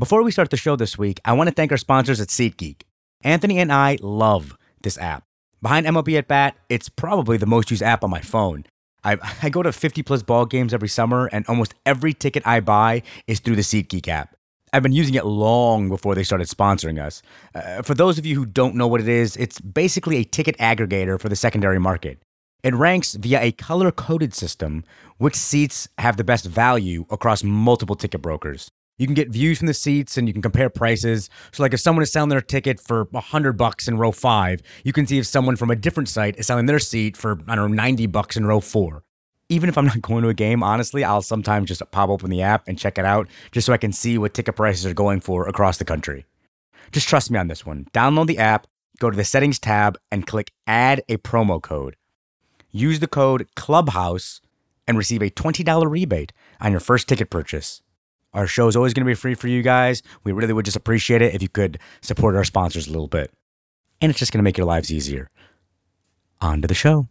Before we start the show this week, I want to thank our sponsors at SeatGeek. Anthony and I love this app. Behind MLB at Bat, it's probably the most used app on my phone. I, I go to 50 plus ball games every summer, and almost every ticket I buy is through the SeatGeek app. I've been using it long before they started sponsoring us. Uh, for those of you who don't know what it is, it's basically a ticket aggregator for the secondary market. It ranks via a color coded system which seats have the best value across multiple ticket brokers. You can get views from the seats and you can compare prices. So like if someone is selling their ticket for 100 bucks in row 5, you can see if someone from a different site is selling their seat for I don't know 90 bucks in row 4. Even if I'm not going to a game, honestly, I'll sometimes just pop open the app and check it out just so I can see what ticket prices are going for across the country. Just trust me on this one. Download the app, go to the settings tab and click add a promo code. Use the code Clubhouse and receive a $20 rebate on your first ticket purchase. Our show is always going to be free for you guys. We really would just appreciate it if you could support our sponsors a little bit. And it's just going to make your lives easier. On to the show.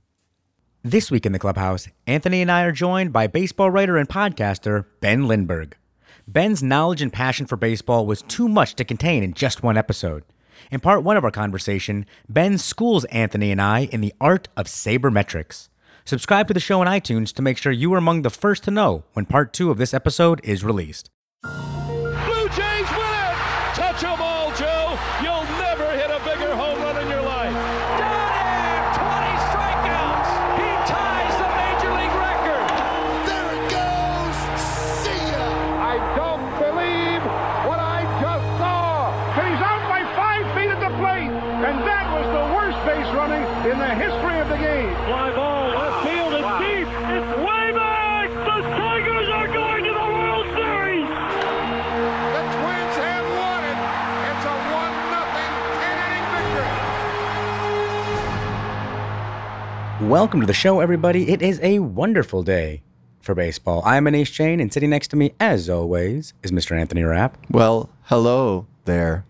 This week in the clubhouse, Anthony and I are joined by baseball writer and podcaster Ben Lindbergh. Ben's knowledge and passion for baseball was too much to contain in just one episode. In part one of our conversation, Ben schools Anthony and I in the art of sabermetrics. Subscribe to the show on iTunes to make sure you are among the first to know when part two of this episode is released. Blue Jays win it! Touch 'em all, Joe! You'll never hit a bigger home run in your life. Got him! 20 strikeouts! He ties the major league record! There it goes. See ya. I don't believe what I just saw. And he's out by five feet at the plate. And that was the worst base running in the history of the game. Fly ball, Welcome to the show, everybody. It is a wonderful day for baseball. I'm Muneesh Jain, and sitting next to me, as always, is Mr. Anthony Rapp. Well, hello there.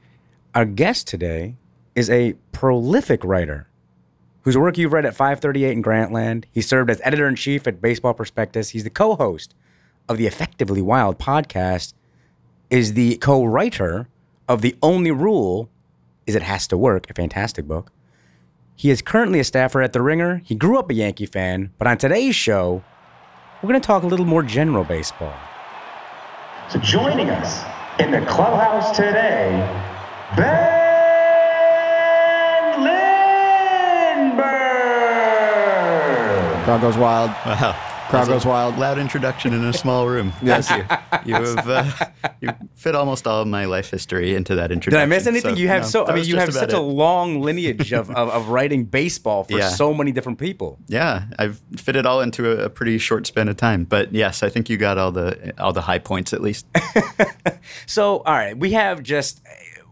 Our guest today is a prolific writer whose work you've read at 538 in Grantland. He served as editor in chief at Baseball Prospectus. He's the co host of the Effectively Wild podcast, is the co writer of The Only Rule is It Has to Work, a fantastic book. He is currently a staffer at The Ringer. He grew up a Yankee fan, but on today's show, we're going to talk a little more general baseball. So joining us in the clubhouse today, Ben Lindbergh. Crowd goes wild. Wow. Crowd goes wild. Loud introduction in a small room. Yes. Thank you. You have uh, you fit almost all of my life history into that introduction. Did. I miss anything? So, you have no, so I mean you have about such a long lineage of, of, of writing baseball for Yeah. so many different people. Yeah, I've fit it all into a, a pretty short span of time. But yes, I think you got all the all the high points at least. So, all right, we have just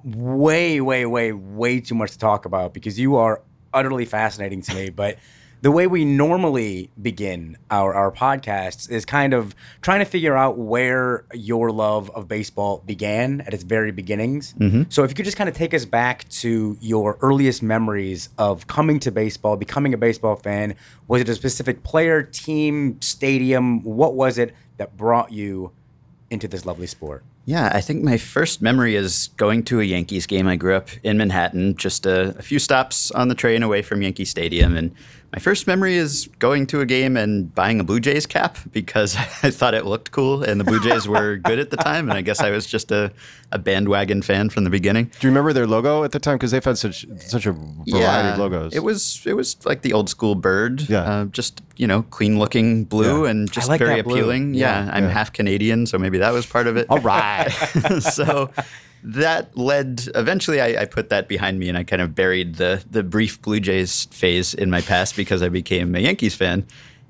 way, way, way, way too much to talk about because you are utterly fascinating to me. But the way we normally begin our, our podcasts is kind of trying to figure out where your love of baseball began at its very beginnings. Mm-hmm. So, if you could just kind of take us back to your earliest memories of coming to baseball, becoming a baseball fan, was it a specific player, team, stadium? What was it that brought you into this lovely sport? Yeah, I think my first memory is going to a Yankees game. I grew up in Manhattan, just a, a few stops on the train away from Yankee Stadium. And my first memory is going to a game and buying a Blue Jays cap because I thought it looked cool and the Blue Jays were good at the time. And I guess I was just a, a bandwagon fan from the beginning. Do you remember their logo at the time? Because they've had such such a variety of logos. It was it was like the old school bird. Yeah. Uh, just you know, clean looking blue Yeah. and just like very appealing. Yeah, Yeah. I'm Yeah. half Canadian, so maybe that was part of it. All right. so that led eventually I, I put that behind me and I kind of buried the the brief Blue Jays phase in my past because I became a Yankees fan.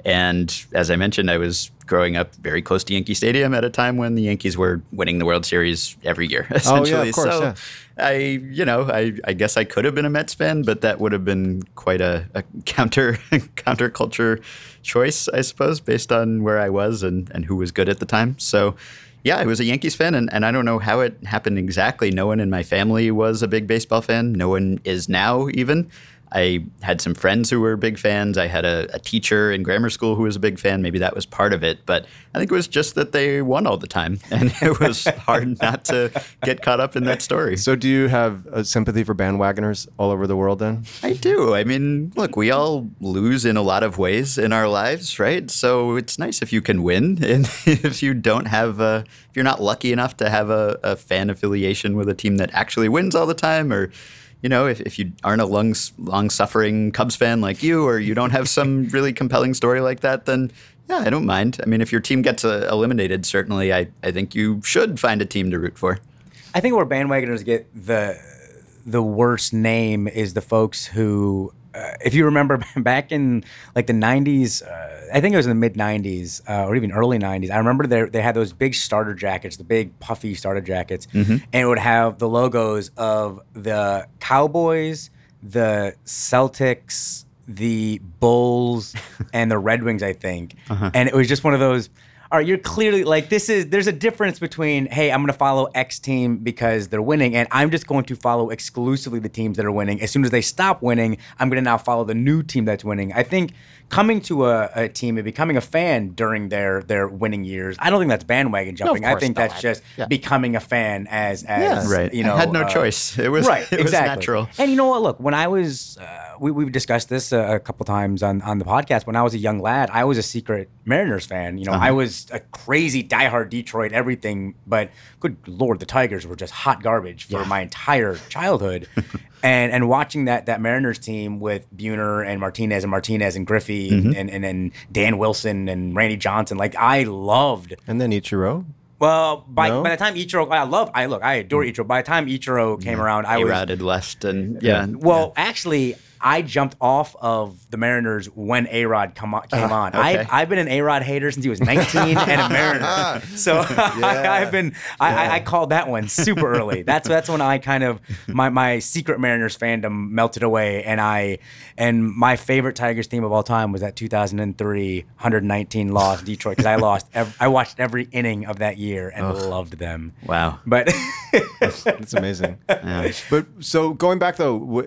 And as I mentioned, I was growing up very close to Yankee Stadium at a time when the Yankees were winning the World Series every year, oh, essentially. course, so yeah. I, you know, I, I guess I could have been a Mets fan, but that would have been quite a, a counter counterculture choice, I suppose, based on where I was and, and who was good at the time. So, yeah, I was a Yankees fan, and, and I don't know how it happened exactly. No one in my family was a big baseball fan. No one is now, even. I had some friends who were big fans. I had a, a, teacher in grammar school who was a big fan. Maybe that was part of it. But I think it was just that they won all the time. And it was hard not to get caught up in that story. So, do you have a sympathy for bandwagoners all over the world then? I do. I mean, look, we all lose in a lot of ways in our lives, right? So, it's nice if you can win. And if you don't have, a, if you're not lucky enough to have a, a fan affiliation with a team that actually wins all the time or you know, if, if you aren't a long, long suffering Cubs fan like you, or you don't have some really compelling story like that, then yeah, I don't mind. I mean, if your team gets uh, eliminated, certainly I, I think you should find a team to root for. I think where bandwagoners get the the worst name is the folks who uh, if you remember back in like the 90s, uh, I think it was in the mid 90s uh, or even early 90s, I remember they, they had those big starter jackets, the big puffy starter jackets, mm-hmm. and it would have the logos of the Cowboys, the Celtics, the Bulls, and the Red Wings, I think. Uh-huh. And it was just one of those all right, you're clearly like this is there's a difference between hey, I'm going to follow X team because they're winning, and I'm just going to follow exclusively the teams that are winning. As soon as they stop winning, I'm going to now follow the new team that's winning. I think coming to a, a, team and becoming a fan during their their winning years, I don't think that's bandwagon jumping. No, I think not. that's just yeah. becoming a fan as as right. you know. I had no uh, choice. It was right. It exactly. was natural. And you know what? Look, when I was. Uh, we, we've discussed this a, a, couple times on, on the podcast. When I was a young lad, I was a secret Mariners fan. You know, uh-huh. I was a crazy diehard Detroit everything, but good lord, the Tigers were just hot garbage for yeah. my entire childhood. and and watching that that Mariners team with Buhner and Martinez and Martinez and Griffey mm-hmm. and, and and Dan Wilson and Randy Johnson, like I loved. And then Ichiro. Well, by, no? by the time Ichiro, I love, I look, I adore mm. Ichiro. By the time Ichiro came yeah. around, I was had left, and yeah. Well, yeah. actually, I jumped off of the Mariners when A Rod came on. Uh, okay. I, I've been an A Rod hater since he was 19 and a Mariner. So yeah. I, have been. I, yeah. I, I, called that one super early. That's that's when I kind of my my secret Mariners fandom melted away, and I and my favorite Tigers team of all time was that 2003 119 loss Detroit because I lost. Every, I watched every inning of that year and Ugh. loved them. Wow. But that's, that's amazing. Yeah. But so going back though.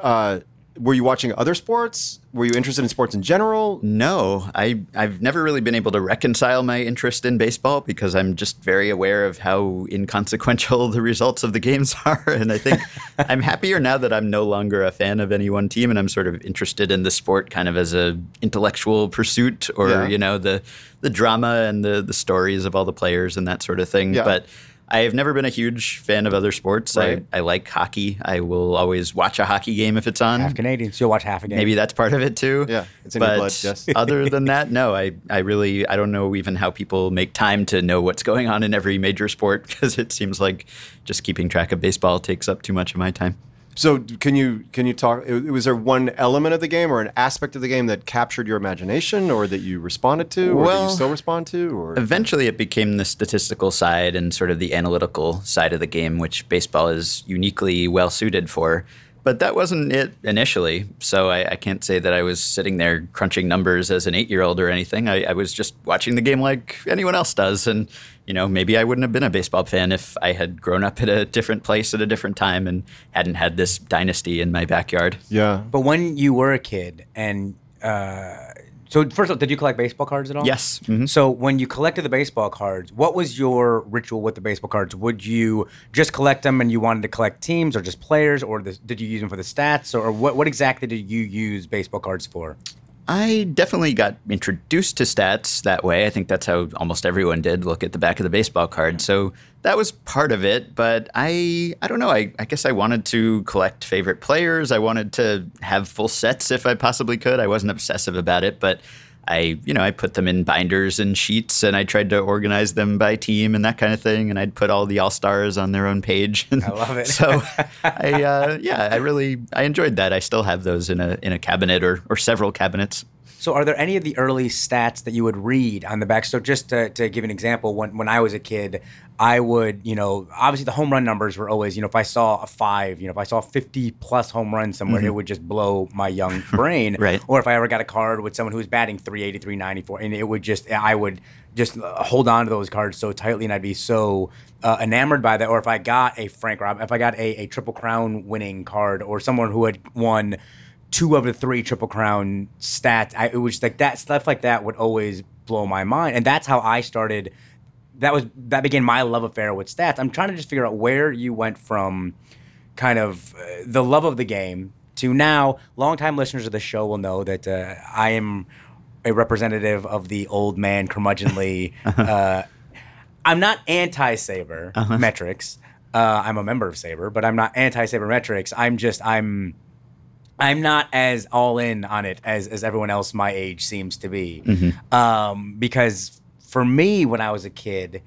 Uh, were you watching other sports? Were you interested in sports in general? No, I I've never really been able to reconcile my interest in baseball because I'm just very aware of how inconsequential the results of the games are, and I think I'm happier now that I'm no longer a fan of any one team and I'm sort of interested in the sport kind of as a intellectual pursuit or yeah. you know the the drama and the the stories of all the players and that sort of thing. Yeah. But I have never been a huge fan of other sports. Right. I, I like hockey. I will always watch a hockey game if it's on. Half Canadian, so you'll watch half a game. Maybe that's part of it too. Yeah, it's in but your blood. Yes. other than that, no. I, I really I don't know even how people make time to know what's going on in every major sport because it seems like just keeping track of baseball takes up too much of my time. So can you can you talk? Was there one element of the game or an aspect of the game that captured your imagination, or that you responded to, or well, that you still respond to? Or eventually, it became the statistical side and sort of the analytical side of the game, which baseball is uniquely well suited for. But that wasn't it initially. So I, I, can't say that I was sitting there crunching numbers as an eight year old or anything. I, I, was just watching the game like anyone else does. And, you know, maybe I wouldn't have been a baseball fan if I had grown up at a different place at a different time and hadn't had this dynasty in my backyard. Yeah. But when you were a kid and, uh, so first of all, did you collect baseball cards at all? Yes. Mm-hmm. So when you collected the baseball cards, what was your ritual with the baseball cards? Would you just collect them and you wanted to collect teams or just players, or the, did you use them for the stats, or what? What exactly did you use baseball cards for? I definitely got introduced to stats that way. I think that's how almost everyone did look at the back of the baseball card. So that was part of it, but I I don't know. I, I guess I wanted to collect favorite players. I wanted to have full sets if I possibly could. I wasn't obsessive about it, but I, you know, I put them in binders and sheets and I tried to organize them by team and that kind of thing. And I'd put all the all stars on their own page. I love it. so I, uh, yeah, I really, I enjoyed that. I still have those in a, in a cabinet or, or several cabinets. So, are there any of the early stats that you would read on the back? So, just to, to give an example, when, when I was a kid, I would, you know, obviously the home run numbers were always, you know, if I saw a five, you know, if I saw 50 plus home runs somewhere, mm-hmm. it would just blow my young brain. right. Or if I ever got a card with someone who was batting 380, 394, and it would just, I would just hold on to those cards so tightly and I'd be so uh, enamored by that. Or if I got a Frank Rob, if I got a, a Triple Crown winning card or someone who had won two of the three triple crown stats. I, it was like that stuff like that would always blow my mind, and that's how I started. That was that began my love affair with stats. I'm trying to just figure out where you went from, kind of uh, the love of the game to now. Longtime listeners of the show will know that uh, I am a representative of the old man curmudgeonly. uh, I'm not anti Saber metrics. Uh, I'm a member of SABR, but I'm not anti Saber metrics. I'm just I'm I'm not as all in on it as as everyone else my age seems to be. Um, because for me, when I was a kid,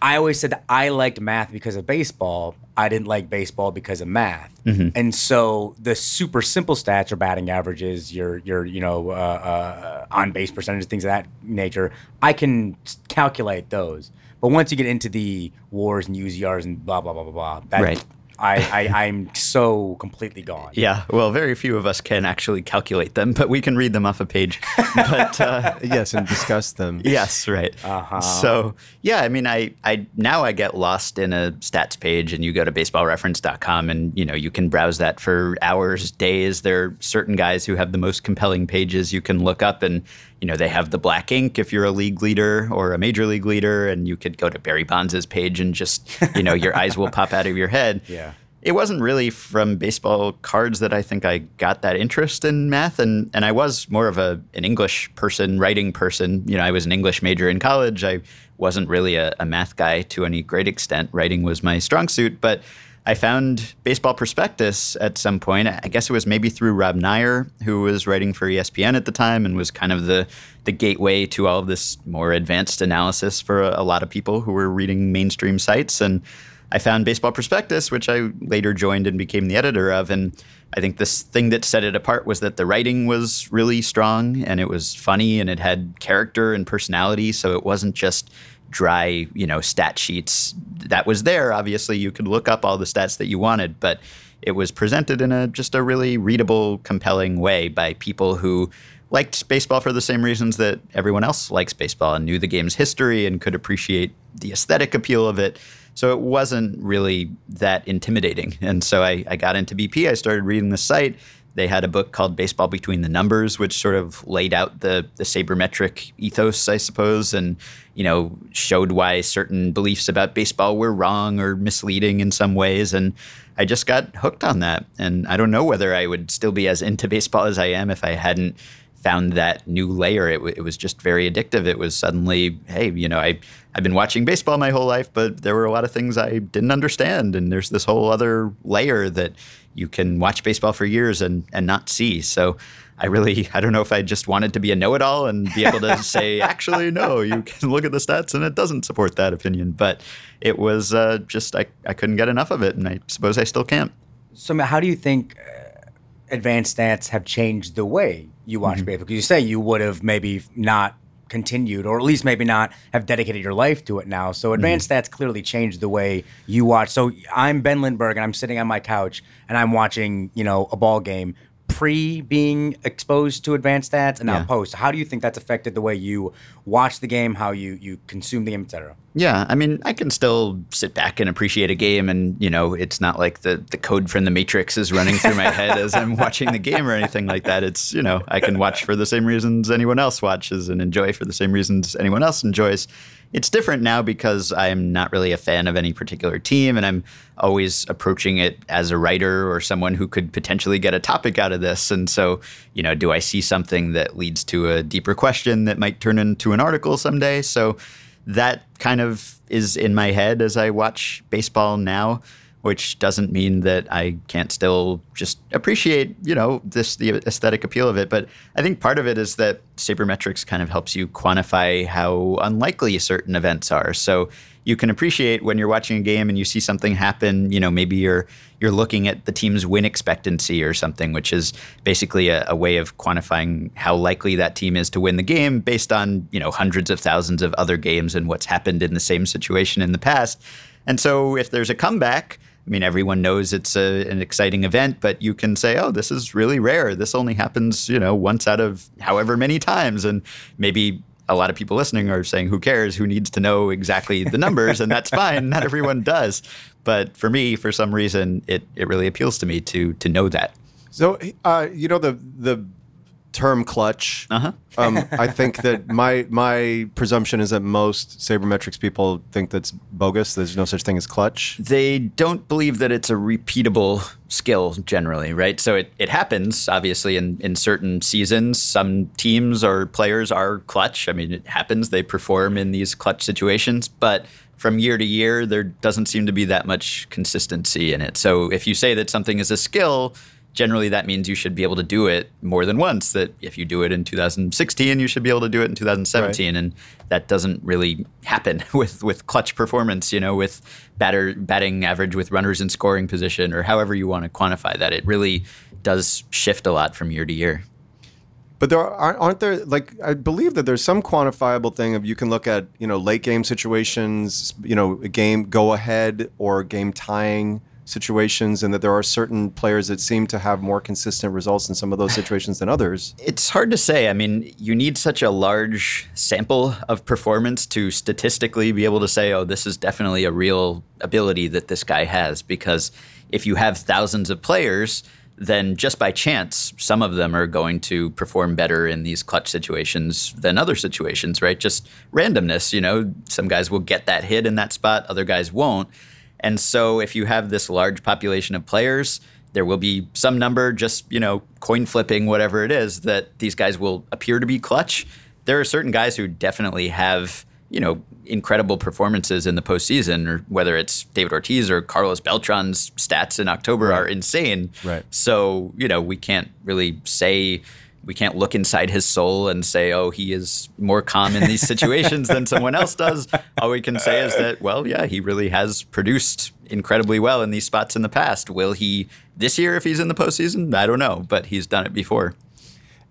I always said that I liked math because of baseball. I didn't like baseball because of math. And so the super simple stats or batting averages, your your you know uh, uh, on base percentages, things of that nature. I can calculate those. But once you get into the WARs and UZRs and blah blah blah blah blah, that, Right. I, I I'm so completely gone. Yeah, well, very few of us can actually calculate them, but we can read them off a page. But uh, yes, and discuss them. yes, right. Uh-huh. So yeah, I mean, I, I now I get lost in a stats page, and you go to baseballreference.com, and you know you can browse that for hours, days. There are certain guys who have the most compelling pages you can look up, and you know they have the black ink if you're a league leader or a major league leader, and you could go to Barry Bonds' page and just you know your eyes will pop out of your head. Yeah. It wasn't really from baseball cards that I think I got that interest in math, and and I was more of a an English person, writing person. You know, I was an English major in college. I wasn't really a, a math guy to any great extent. Writing was my strong suit, but I found Baseball Prospectus at some point. I guess it was maybe through Rob Neyer, who was writing for ESPN at the time and was kind of the the gateway to all of this more advanced analysis for a, a lot of people who were reading mainstream sites and. I found Baseball Prospectus, which I later joined and became the editor of. And I think this thing that set it apart was that the writing was really strong and it was funny and it had character and personality. So it wasn't just dry, you know, stat sheets. That was there. Obviously, you could look up all the stats that you wanted, but it was presented in a just a really readable, compelling way by people who liked baseball for the same reasons that everyone else likes baseball and knew the game's history and could appreciate the aesthetic appeal of it. So it wasn't really that intimidating. And so I, I got into BP. I started reading the site. They had a book called Baseball Between the Numbers, which sort of laid out the the sabermetric ethos, I suppose, and you know showed why certain beliefs about baseball were wrong or misleading in some ways. And I just got hooked on that. And I don't know whether I would still be as into baseball as I am if I hadn't found that new layer. It, w- it was just very addictive. It was suddenly, hey, you know, I I've been watching baseball my whole life, but there were a lot of things I didn't understand, and there's this whole other layer that you can watch baseball for years and and not see. So. I really, I don't know if I just wanted to be a know-it-all and be able to say, actually, no, you can look at the stats and it doesn't support that opinion. But it was uh, just, I, I couldn't get enough of it, and I suppose I still can't. So, how do you think uh, advanced stats have changed the way you watch Mm-hmm. baseball? Because you say you would have maybe not continued, or at least maybe not have dedicated your life to it now. Mm-hmm. So, advanced stats clearly changed the way you watch. So, I'm Ben Lindbergh, and I'm sitting on my couch, and I'm watching, you know, a ball game pre being exposed to advanced stats and now Yeah. post. How do you think that's affected the way you watch the game, how you you consume the game, etc.? Yeah, I mean, I can still sit back and appreciate a game, and you know, it's not like the the code from the Matrix is running through my head as I'm watching the game or anything like that. It's you know, I can watch for the same reasons anyone else watches and enjoy for the same reasons anyone else enjoys. It's different now because I'm not really a fan of any particular team, and I'm always approaching it as a writer or someone who could potentially get a topic out of this. And so, you know, do I see something that leads to a deeper question that might turn into an article someday? So that kind of is in my head as I watch baseball now, which doesn't mean that I can't still just appreciate, you know, this the aesthetic appeal of it. But I think part of it is that sabermetrics kind of helps you quantify how unlikely certain events are. So you can appreciate when you're watching a game and you see something happen, you know, maybe you're you're looking at the team's win expectancy or something, which is basically a, a way of quantifying how likely that team is to win the game based on, you know, hundreds of thousands of other games and what's happened in the same situation in the past. And so if there's a comeback, I mean, everyone knows it's a, an exciting event, but you can say, oh, this is really rare. This only happens, you know, once out of however many times. And maybe a lot of people listening are saying, who cares? Who needs to know exactly the numbers? and that's fine. Not everyone does. But for me, for some reason, it, it really appeals to me to to know that. So, uh, you know the the term clutch. Uh-huh. um, I think that my my presumption is that most sabermetrics people think that's bogus. There's no such thing as clutch. They don't believe that it's a repeatable skill generally, right? So it, it happens, obviously, in, in certain seasons. Some teams or players are clutch. I mean, it happens. They perform in these clutch situations, but from year to year, there doesn't seem to be that much consistency in it. So if you say that something is a skill, generally that means you should be able to do it more than once. That if you do it in 2016, you should be able to do it in 2017, Right. and that doesn't really happen with with clutch performance. You know, with batter batting average, with runners in scoring position, or however you want to quantify that. It really does shift a lot from year to year. But there aren't, aren't there like I believe that there's some quantifiable thing of you can look at you know late game situations, you know a game go ahead or game tying situations, and that there are certain players that seem to have more consistent results in some of those situations than others. It's hard to say. I mean, you need such a large sample of performance to statistically be able to say, oh, this is definitely a real ability that this guy has. Because if you have thousands of players, then just by chance, some of them are going to perform better in these clutch situations than other situations, right? Just randomness, you know, some guys will get that hit in that spot, other guys won't. And so if you have this large population of players, there will be some number just, you know, coin flipping, whatever it is, that these guys will appear to be clutch. There are certain guys who definitely have, you know, incredible performances in the postseason, or whether it's David Ortiz or Carlos Beltran's stats in October are insane. Right. So, you know, we can't really say, we can't look inside his soul and say, oh, he is more calm in these situations than someone else does. All we can say is that, well, yeah, he really has produced incredibly well in these spots in the past. Will he this year if he's in the postseason? I don't know, but he's done it before.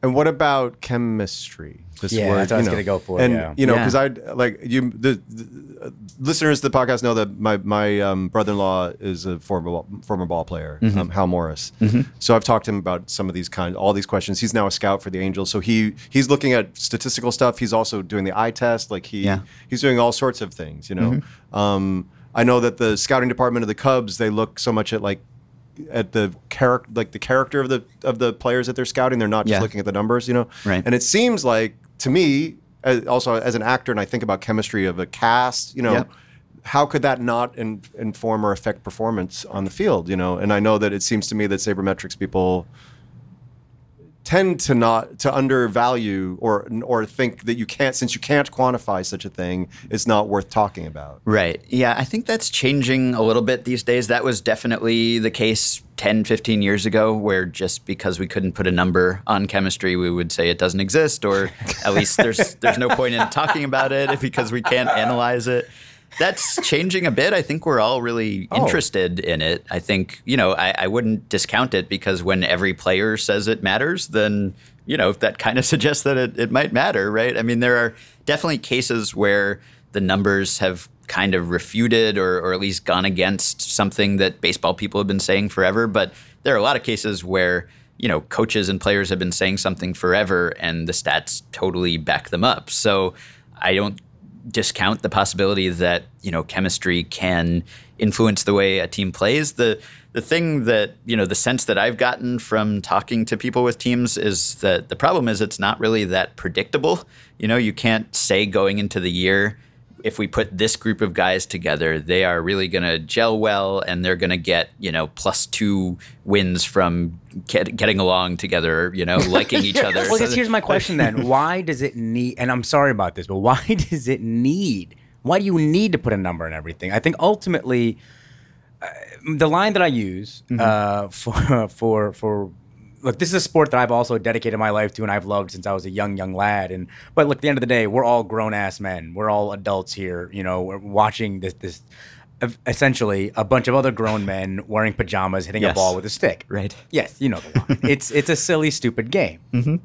And what about chemistry? This Yeah, that's what I was gonna go for, And yeah. you know, Yeah. because I like you. The, the listeners to the podcast know that my my um, brother-in-law is a former ball- former ball player, Mm-hmm. um, Hal Morris. So I've talked to him about some of these kind, all these questions. He's now a scout for the Angels, so he he's looking at statistical stuff. He's also doing the eye test. Like he Yeah. he's doing all sorts of things. You know, um, I know that the scouting department of the Cubs they look so much at like at the character like the character of the of the players that they're scouting they're not just Yeah. looking at the numbers you know Right. and it seems like to me as, also as an actor and i think about chemistry of a cast you know how could that not in, inform or affect performance on the field you know? And i know that it seems to me that sabermetrics people tend to not to undervalue or or think that you can't since you can't quantify such a thing it's not worth talking about Right. Yeah, I think that's changing a little bit these days. That was definitely the case 10, 15 years ago, where just because we couldn't put a number on chemistry, we would say it doesn't exist, or at least there's there's no point in talking about it because we can't analyze it. That's changing a bit. I think we're all really oh. interested in it. I think, you know, I, I wouldn't discount it because when every player says it matters, then, you know, that kind of suggests that it, it might matter, right? I mean, there are definitely cases where the numbers have kind of refuted or, or at least gone against something that baseball people have been saying forever. But there are a lot of cases where, you know, coaches and players have been saying something forever and the stats totally back them up. So I don't discount the possibility that you know chemistry can influence the way a team plays. The the thing that you know the sense that I've gotten from talking to people with teams is that the problem is it's not really that predictable. You know, you can't say going into the year if we put this group of guys together, they are really going to gel well and they're going to get, you know, plus two wins from get, getting along together, you know, liking each other. Well, So guess here's my question then. Why does it need, and I'm sorry about this, but why does it need, why do you need to put a number in everything? I think ultimately, uh, the line that I use uh, for, for, for, look, this is a sport that I've also dedicated my life to and I've loved since I was a young, young lad. And, but look, at the end of the day, we're all grown ass men. We're all adults here. You know, we're watching this, this, essentially a bunch of other grown men wearing pajamas hitting a ball with a stick. Right. Yes, you know the one. it's it's a silly, stupid game. Mm-hmm.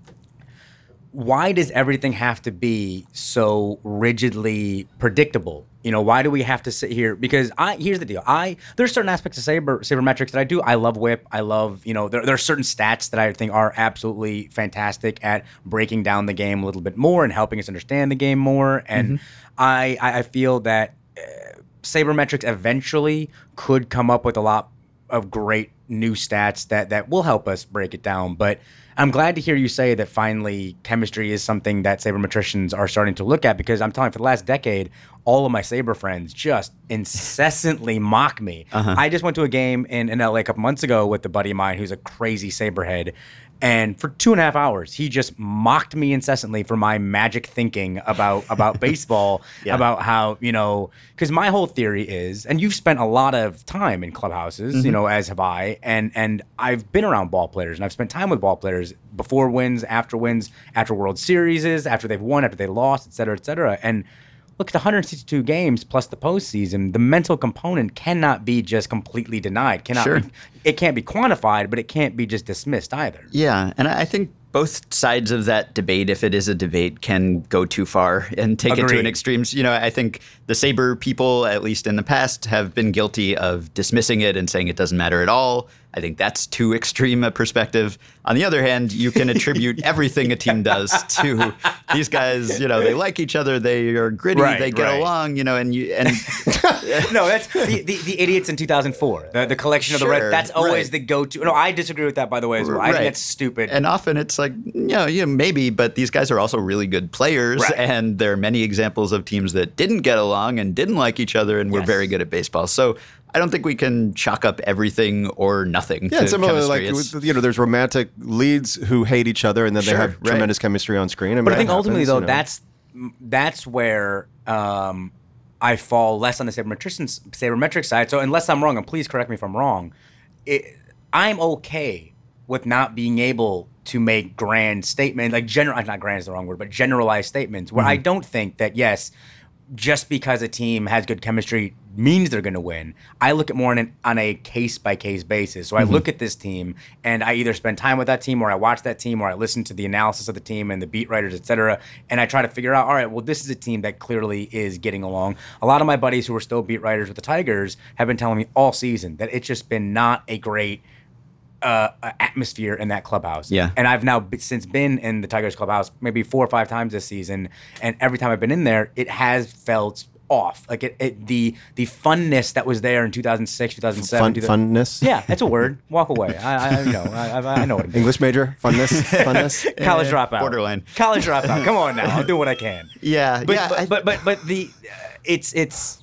Why does everything have to be so rigidly predictable? You know, why do we have to sit here? Because I here's the deal. I there's certain aspects of saber sabermetrics that I do. I love WHIP. I love you know there, there are certain stats that I think are absolutely fantastic at breaking down the game a little bit more and helping us understand the game more. And mm-hmm. I I I feel that uh, sabermetrics eventually could come up with a lot of great new stats that that will help us break it down. But I'm glad to hear you say that finally chemistry is something that sabermetricians are starting to look at because I'm telling you, for the last decade, all of my saber friends just incessantly mock me. Uh-huh. I just went to a game in, in LA a couple months ago with a buddy of mine who's a crazy saberhead. And for two and a half hours, he just mocked me incessantly for my magic thinking about about baseball, about how you know. Because my whole theory is, and you've spent a lot of time in clubhouses, you mm-hmm. know, as have I, and and I've been around ball players, and I've spent time with ball players before wins, after wins, after World Series, after they've won, after they lost, et cetera, et cetera, and look at the 162 games plus the postseason. The mental component cannot be just completely denied. Cannot Sure. be, it can't be quantified, but it can't be just dismissed either. Yeah, and I I think both sides of that debate, if it is a debate, can go too far and take it to an extreme. You know, I think the Saber people, at least in the past, have been guilty of dismissing it and saying it doesn't matter at all. I think that's too extreme a perspective. On the other hand, you can attribute everything a team does to these guys. You know, they like each other, they are gritty, Right, they get right. along. You know, and you and no, that's the, the, the idiots in 2004. The, the collection of the Sure, red. That's always right. the go-to. No, I disagree with that by the way as well. I think that's stupid. And often it's like, you know, yeah, maybe, but these guys are also really good players. And there are many examples of teams that didn't get along and didn't like each other and were Yes. very good at baseball. So I don't think we can chalk up everything or nothing. Yeah, to it's chemistry. like It's- you know, there's romantic leads who hate each other, and then Sure, they have right. tremendous chemistry on screen. But I think ultimately, happens, though, you know. that's that's where um, I fall less on the sabermetrician sabermetric side. So unless I'm wrong, and please correct me if I'm wrong, it, I'm okay with not being able to make grand statements, like general. Not grand is the wrong word, but generalized statements. Where I don't think that yes, just because a team has good chemistry means they're going to win. I look at more on, an, on a case by case basis. So I mm-hmm. look at this team and I either spend time with that team or I watch that team or I listen to the analysis of the team and the beat writers, et cetera. And I try to figure out, all right, well, this is a team that clearly is getting along. A lot of my buddies who are still beat writers with the Tigers have been telling me all season that it's just been not a great uh, uh, atmosphere in that clubhouse. Yeah. And I've now be- since been in the Tigers clubhouse maybe four or five times this season, and every time I've been in there, it has felt off. Like it, it the the funness that was there in 2006, 2007. Fun, 2000 funness. Yeah, that's a word. Walk away. I, I know. I, I, I know what it means. English major. Funness. funness. College dropout. borderline. College dropout. Come on now. I'll do what I can. yeah, But yeah. but, I- but but but the it's it's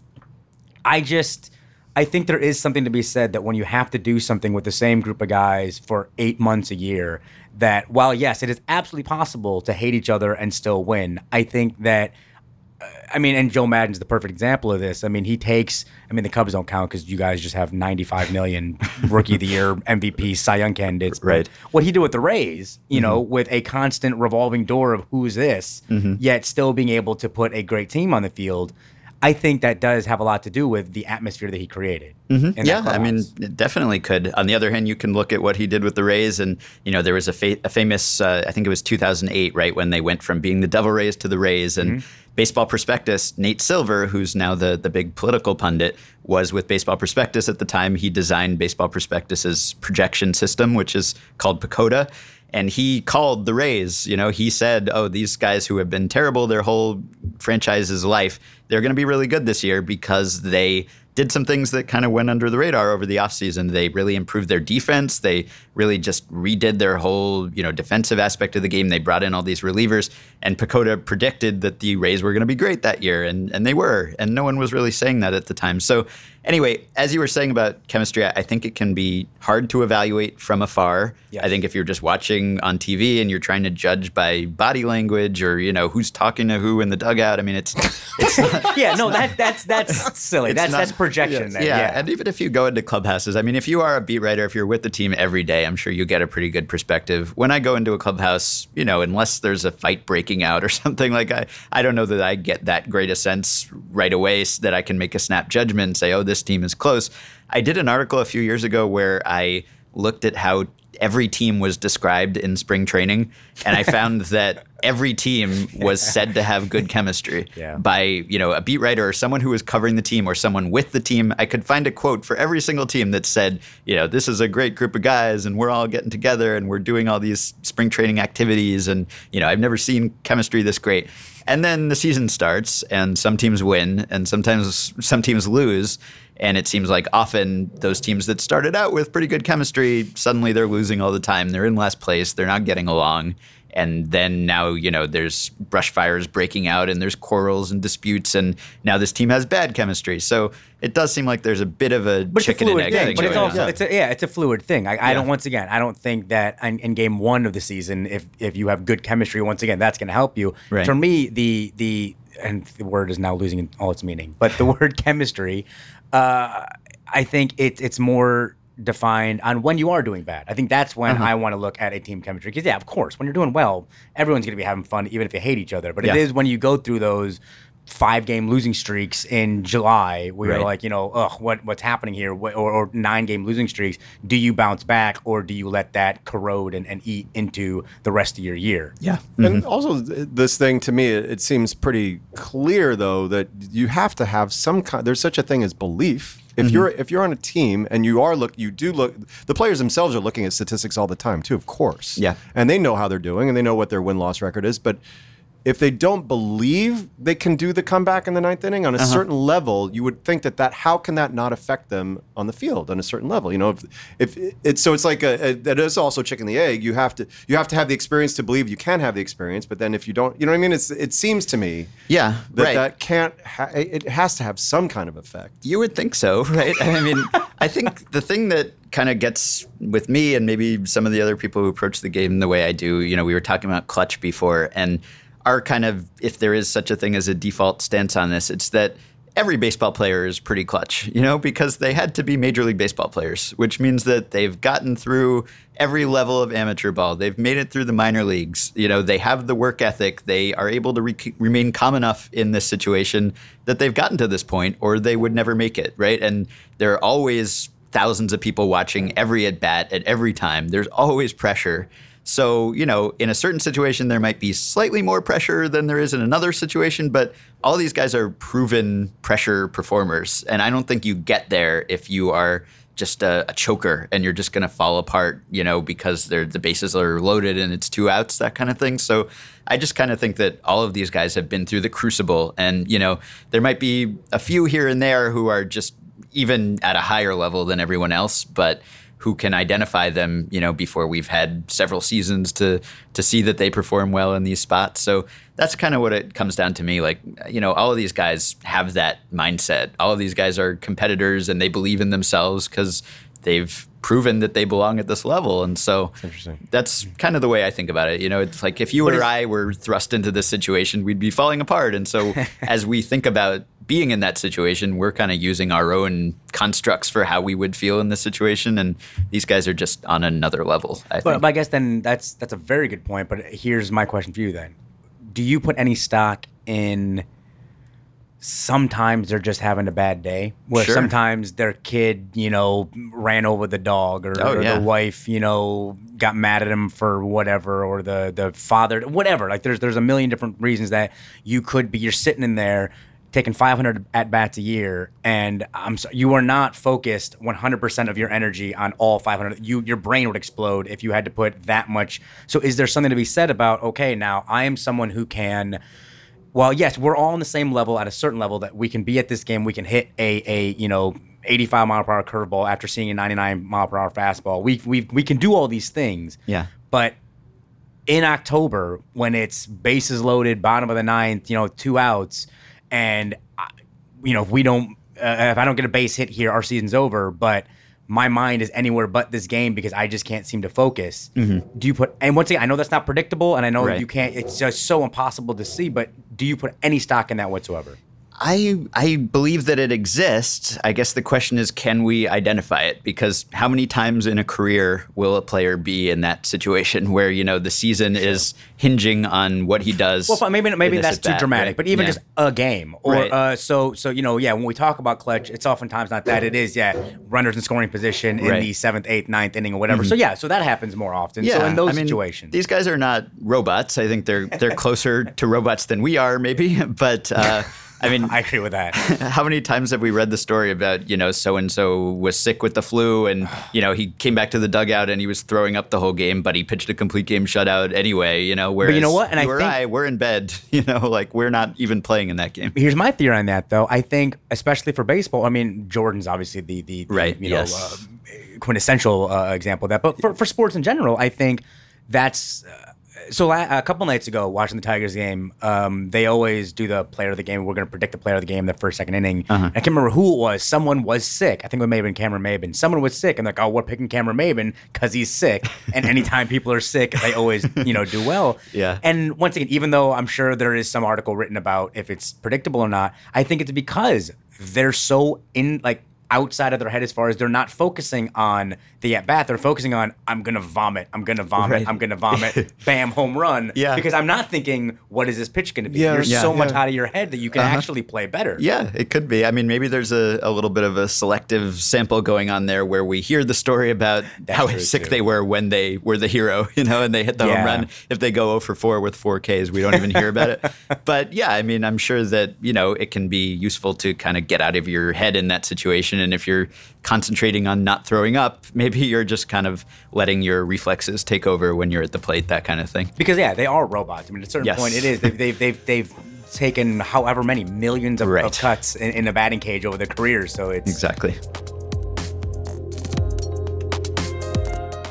I just I think there is something to be said that when you have to do something with the same group of guys for eight months a year, that while yes, it is absolutely possible to hate each other and still win. I think that. uh, I mean, and Joe Maddon's the perfect example of this. I mean, he takes. I mean, the Cubs don't count because you guys just have 95 million Rookie of the Year, MVP, Cy Young candidates. But Right. What he did with the Rays, you know, with a constant revolving door of who's this, yet still being able to put a great team on the field. I think that does have a lot to do with the atmosphere that he created. that yeah, I mean, it definitely could. On the other hand, you can look at what he did with the Rays, and you know there was a, fa- a famous, uh, I think it was 2008, right, when they went from being the Devil Rays to the Rays, and Mm-hmm. Baseball Prospectus, Nate Silver, who's now the the big political pundit, was with Baseball Prospectus at the time. He designed Baseball Prospectus's projection system, which is called PECOTA. And he called the Rays. You know, he said, "Oh, these guys who have been terrible their whole franchise's life, they're going to be really good this year because they did some things that kind of went under the radar over the offseason. They really improved their defense. They really just redid their whole, you know, defensive aspect of the game. They brought in all these relievers, and PECOTA predicted that the Rays were going to be great that year, and and they were. And no one was really saying that at the time. So anyway, as you were saying about chemistry, I I think it can be hard to evaluate from afar. Yes. I think if you're just watching on TV and you're trying to judge by body language or you know who's talking to who in the dugout, I mean it's it's not, yeah, no, that that's that's silly. That's not- that's projection. there. yeah, Yeah, and even if you go into clubhouses, I mean, if you are a beat writer, if you're with the team every day, I'm sure you get a pretty good perspective. When I go into a clubhouse, you know, unless there's a fight breaking out or something like I, I don't know that I get that great a sense right away s- that I can make a snap judgment and say, oh, this team is close. I did an article a few years ago where I looked at how every team was described in spring training, and I found that every team was said to have good chemistry Yeah. by you know a beat writer or someone who was covering the team or someone with the team. I could find a quote for every single team that said, you know, this is a great group of guys, and we're all getting together, and we're doing all these spring training activities, and you know, I've never seen chemistry this great. And then the season starts, and some teams win, and sometimes some teams lose. And it seems like often those teams that started out with pretty good chemistry, suddenly they're losing all the time. They're in last place. They're not getting along and then now you know there's brush fires breaking out and there's quarrels and disputes and now this team has bad chemistry so it does seem like there's a bit of a But chicken a and egg thing. But it's also on. it's a, yeah, it's a fluid thing. I, I Yeah. don't once again, I don't think that in, in game one of the season, if if you have good chemistry, once again, that's going to help you. Right. For me, the the and the word is now losing all its meaning, but the word chemistry, uh, I think it, it's more defined on when you are doing bad. I think that's when Uh-huh. I want to look at a team chemistry. Because yeah, of course, when you're doing well, everyone's going to be having fun, even if they hate each other. But Yeah. it is when you go through those five game losing streaks in July where you're like, you know, ugh, what what's happening here? What, or, or nine game losing streaks. Do you bounce back or do you let that corrode and, and eat into the rest of your year? yeah And mm-hmm. also, this thing to me, it, it seems pretty clear though that you have to have some kind. There's such a thing as belief. If mm-hmm. you're if you're on a team and you are look, you do look. The players themselves are looking at statistics all the time too, of course. Yeah. and they know how they're doing and they know what their win loss record is, but. If they don't believe they can do the comeback in the ninth inning on a uh-huh. certain level, you would think that that how can that not affect them on the field on a certain level? You know, if, if it's so it's like a, a that is also chicken the egg. You have to you have to have the experience to believe you can have the experience, but then if you don't, you know what I mean? It's it seems to me yeah that right that can't ha- it has to have some kind of effect. You would think so, right? I mean, I think the thing that kind of gets with me and maybe some of the other people who approach the game the way I do, you know, we were talking about clutch before, and our kind of, if there is such a thing as a default stance on this, it's that every baseball player is pretty clutch, you know, because they had to be Major League Baseball players, which means that they've gotten through every level of amateur ball. They've made it through the minor leagues. You know, they have the work ethic. They are able to re- remain calm enough in this situation that they've gotten to this point, or they would never make it, right? And there are always thousands of people watching every at bat at every time. There's always pressure. So, you know, in a certain situation, there might be slightly more pressure than there is in another situation, but all these guys are proven pressure performers. And I don't think you get there if you are just a, a choker and you're just going to fall apart, you know, because the bases are loaded and it's two outs, that kind of thing. So I just kind of think that all of these guys have been through the crucible. And, you know, there might be a few here and there who are just even at a higher level than everyone else, but who can identify them, you know, before we've had several seasons to to see that they perform well in these spots. So that's kind of what it comes down to me. Like, you know, all of these guys have that mindset. All of these guys are competitors and they believe in themselves because they've proven that they belong at this level. And so that's kind of the way I think about it. You know, it's like if you or I were thrust into this situation, we'd be falling apart. And so as we think about being in that situation, we're kind of using our own constructs for how we would feel in this situation. And these guys are just on another level, I But, think. but I guess then that's that's a very good point. But here's my question for you then: Do you put any stock in? Sometimes they're just having a bad day. Where Sure. sometimes their kid, you know, ran over the dog, or, Oh, or yeah. the wife, you know, got mad at him for whatever, or the the father, whatever. Like there's there's a million different reasons that you could be. You're sitting in there taking 500 at bats a year, and I'm so, you are not focused 100% of your energy on all 500. You your brain would explode if you had to put that much. So is there something to be said about okay, now I am someone who can. Well, yes, we're all on the same level at a certain level that we can be at this game. We can hit a a you know 85 mile per hour curveball after seeing a 99 mile per hour fastball. We we we can do all these things. Yeah. But in October, when it's bases loaded, bottom of the ninth, you know, two outs, and I- you know, if we don't, uh, if I don't get a base hit here, our season's over. But my mind is anywhere but this game because I just can't seem to focus. Do you put? And once again, I know that's not predictable, and I know Mm-hmm. Right. you can't. It's just so impossible to see. But do you put any stock in that whatsoever? I I believe that it exists. I guess the question is, can we identify it? Because how many times in a career will a player be in that situation where you know the season is hinging on what he does? Well, maybe maybe that's too dramatic, right? but even Yeah. just a game, or Right. uh, so so you know, yeah. When we talk about clutch, it's oftentimes not that. It is yeah, runners in scoring position in Right. Mm-hmm. the seventh, eighth, ninth inning, or whatever. So yeah, so that happens more often. Yeah, so in those I mean, situations, these guys are not robots. I think they're they're closer to robots than we are, maybe. But uh, I mean, I agree with that. how many times have we read the story about you know so and so was sick with the flu and you know he came back to the dugout and he was throwing up the whole game, but he pitched a complete game shutout anyway. You know, where you know what? And I think- I, we're in bed. You know, like we're not even playing in that game. Here's my theory on that, though. I think, especially for baseball, I mean, Jordan's obviously the the, the, Right, you know uh, quintessential uh, example of that. But for, for sports in general, I think that's. Uh, so la- a couple nights ago, watching the Tigers game, um, they always do the player of the game. We're going to predict the player of the game, the first, second inning. Uh-huh. I can't remember who it was. Someone was sick. I think it may have been Cameron Maybin. Someone was sick, and like, oh, we're picking Cameron Maybin because he's sick. and anytime people are sick, they always, you know, do well. Yeah. And once again, even though I'm sure there is some article written about if it's predictable or not, I think it's because they're so in like outside of their head as far as they're not focusing on the at bat. They're focusing on I'm gonna vomit, I'm gonna vomit, Right. I'm gonna vomit, bam, home run. Yeah. Because I'm not thinking what is this pitch gonna be. Yeah, You're yeah, so much out of your head that you can uh-huh. actually play better. Yeah, it could be. I mean, maybe there's a, a little bit of a selective sample going on there where we hear the story about how sick too. they were when they were the hero, you know, and they hit the Yeah. home run. If they go 0 for 4 with 4 Ks, we don't even hear about it. But yeah, I mean, I'm sure that, you know, it can be useful to kind of get out of your head in that situation. And if you're concentrating on not throwing up, maybe you're just kind of letting your reflexes take over when you're at the plate, that kind of thing. Because yeah, they are robots. I mean, at a certain Yes. point, it is. They've they've they've, they've taken however many millions of, Right. of cuts in, in a batting cage over their careers. So it's Exactly.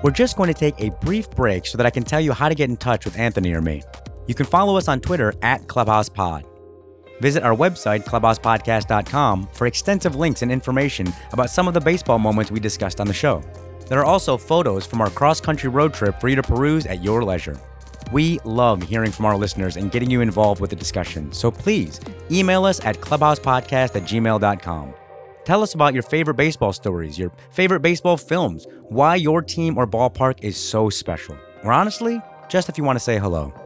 We're just going to take a brief break so that I can tell you how to get in touch with Anthony or me. You can follow us on Twitter at ClubhousePod. Visit our website, clubhousepodcast.com, for extensive links and information about some of the baseball moments we discussed on the show. There are also photos from our cross country road trip for you to peruse at your leisure. We love hearing from our listeners and getting you involved with the discussion, so please email us at clubhousepodcast at gmail.com. Tell us about your favorite baseball stories, your favorite baseball films, why your team or ballpark is so special. Or honestly, just if you want to say hello.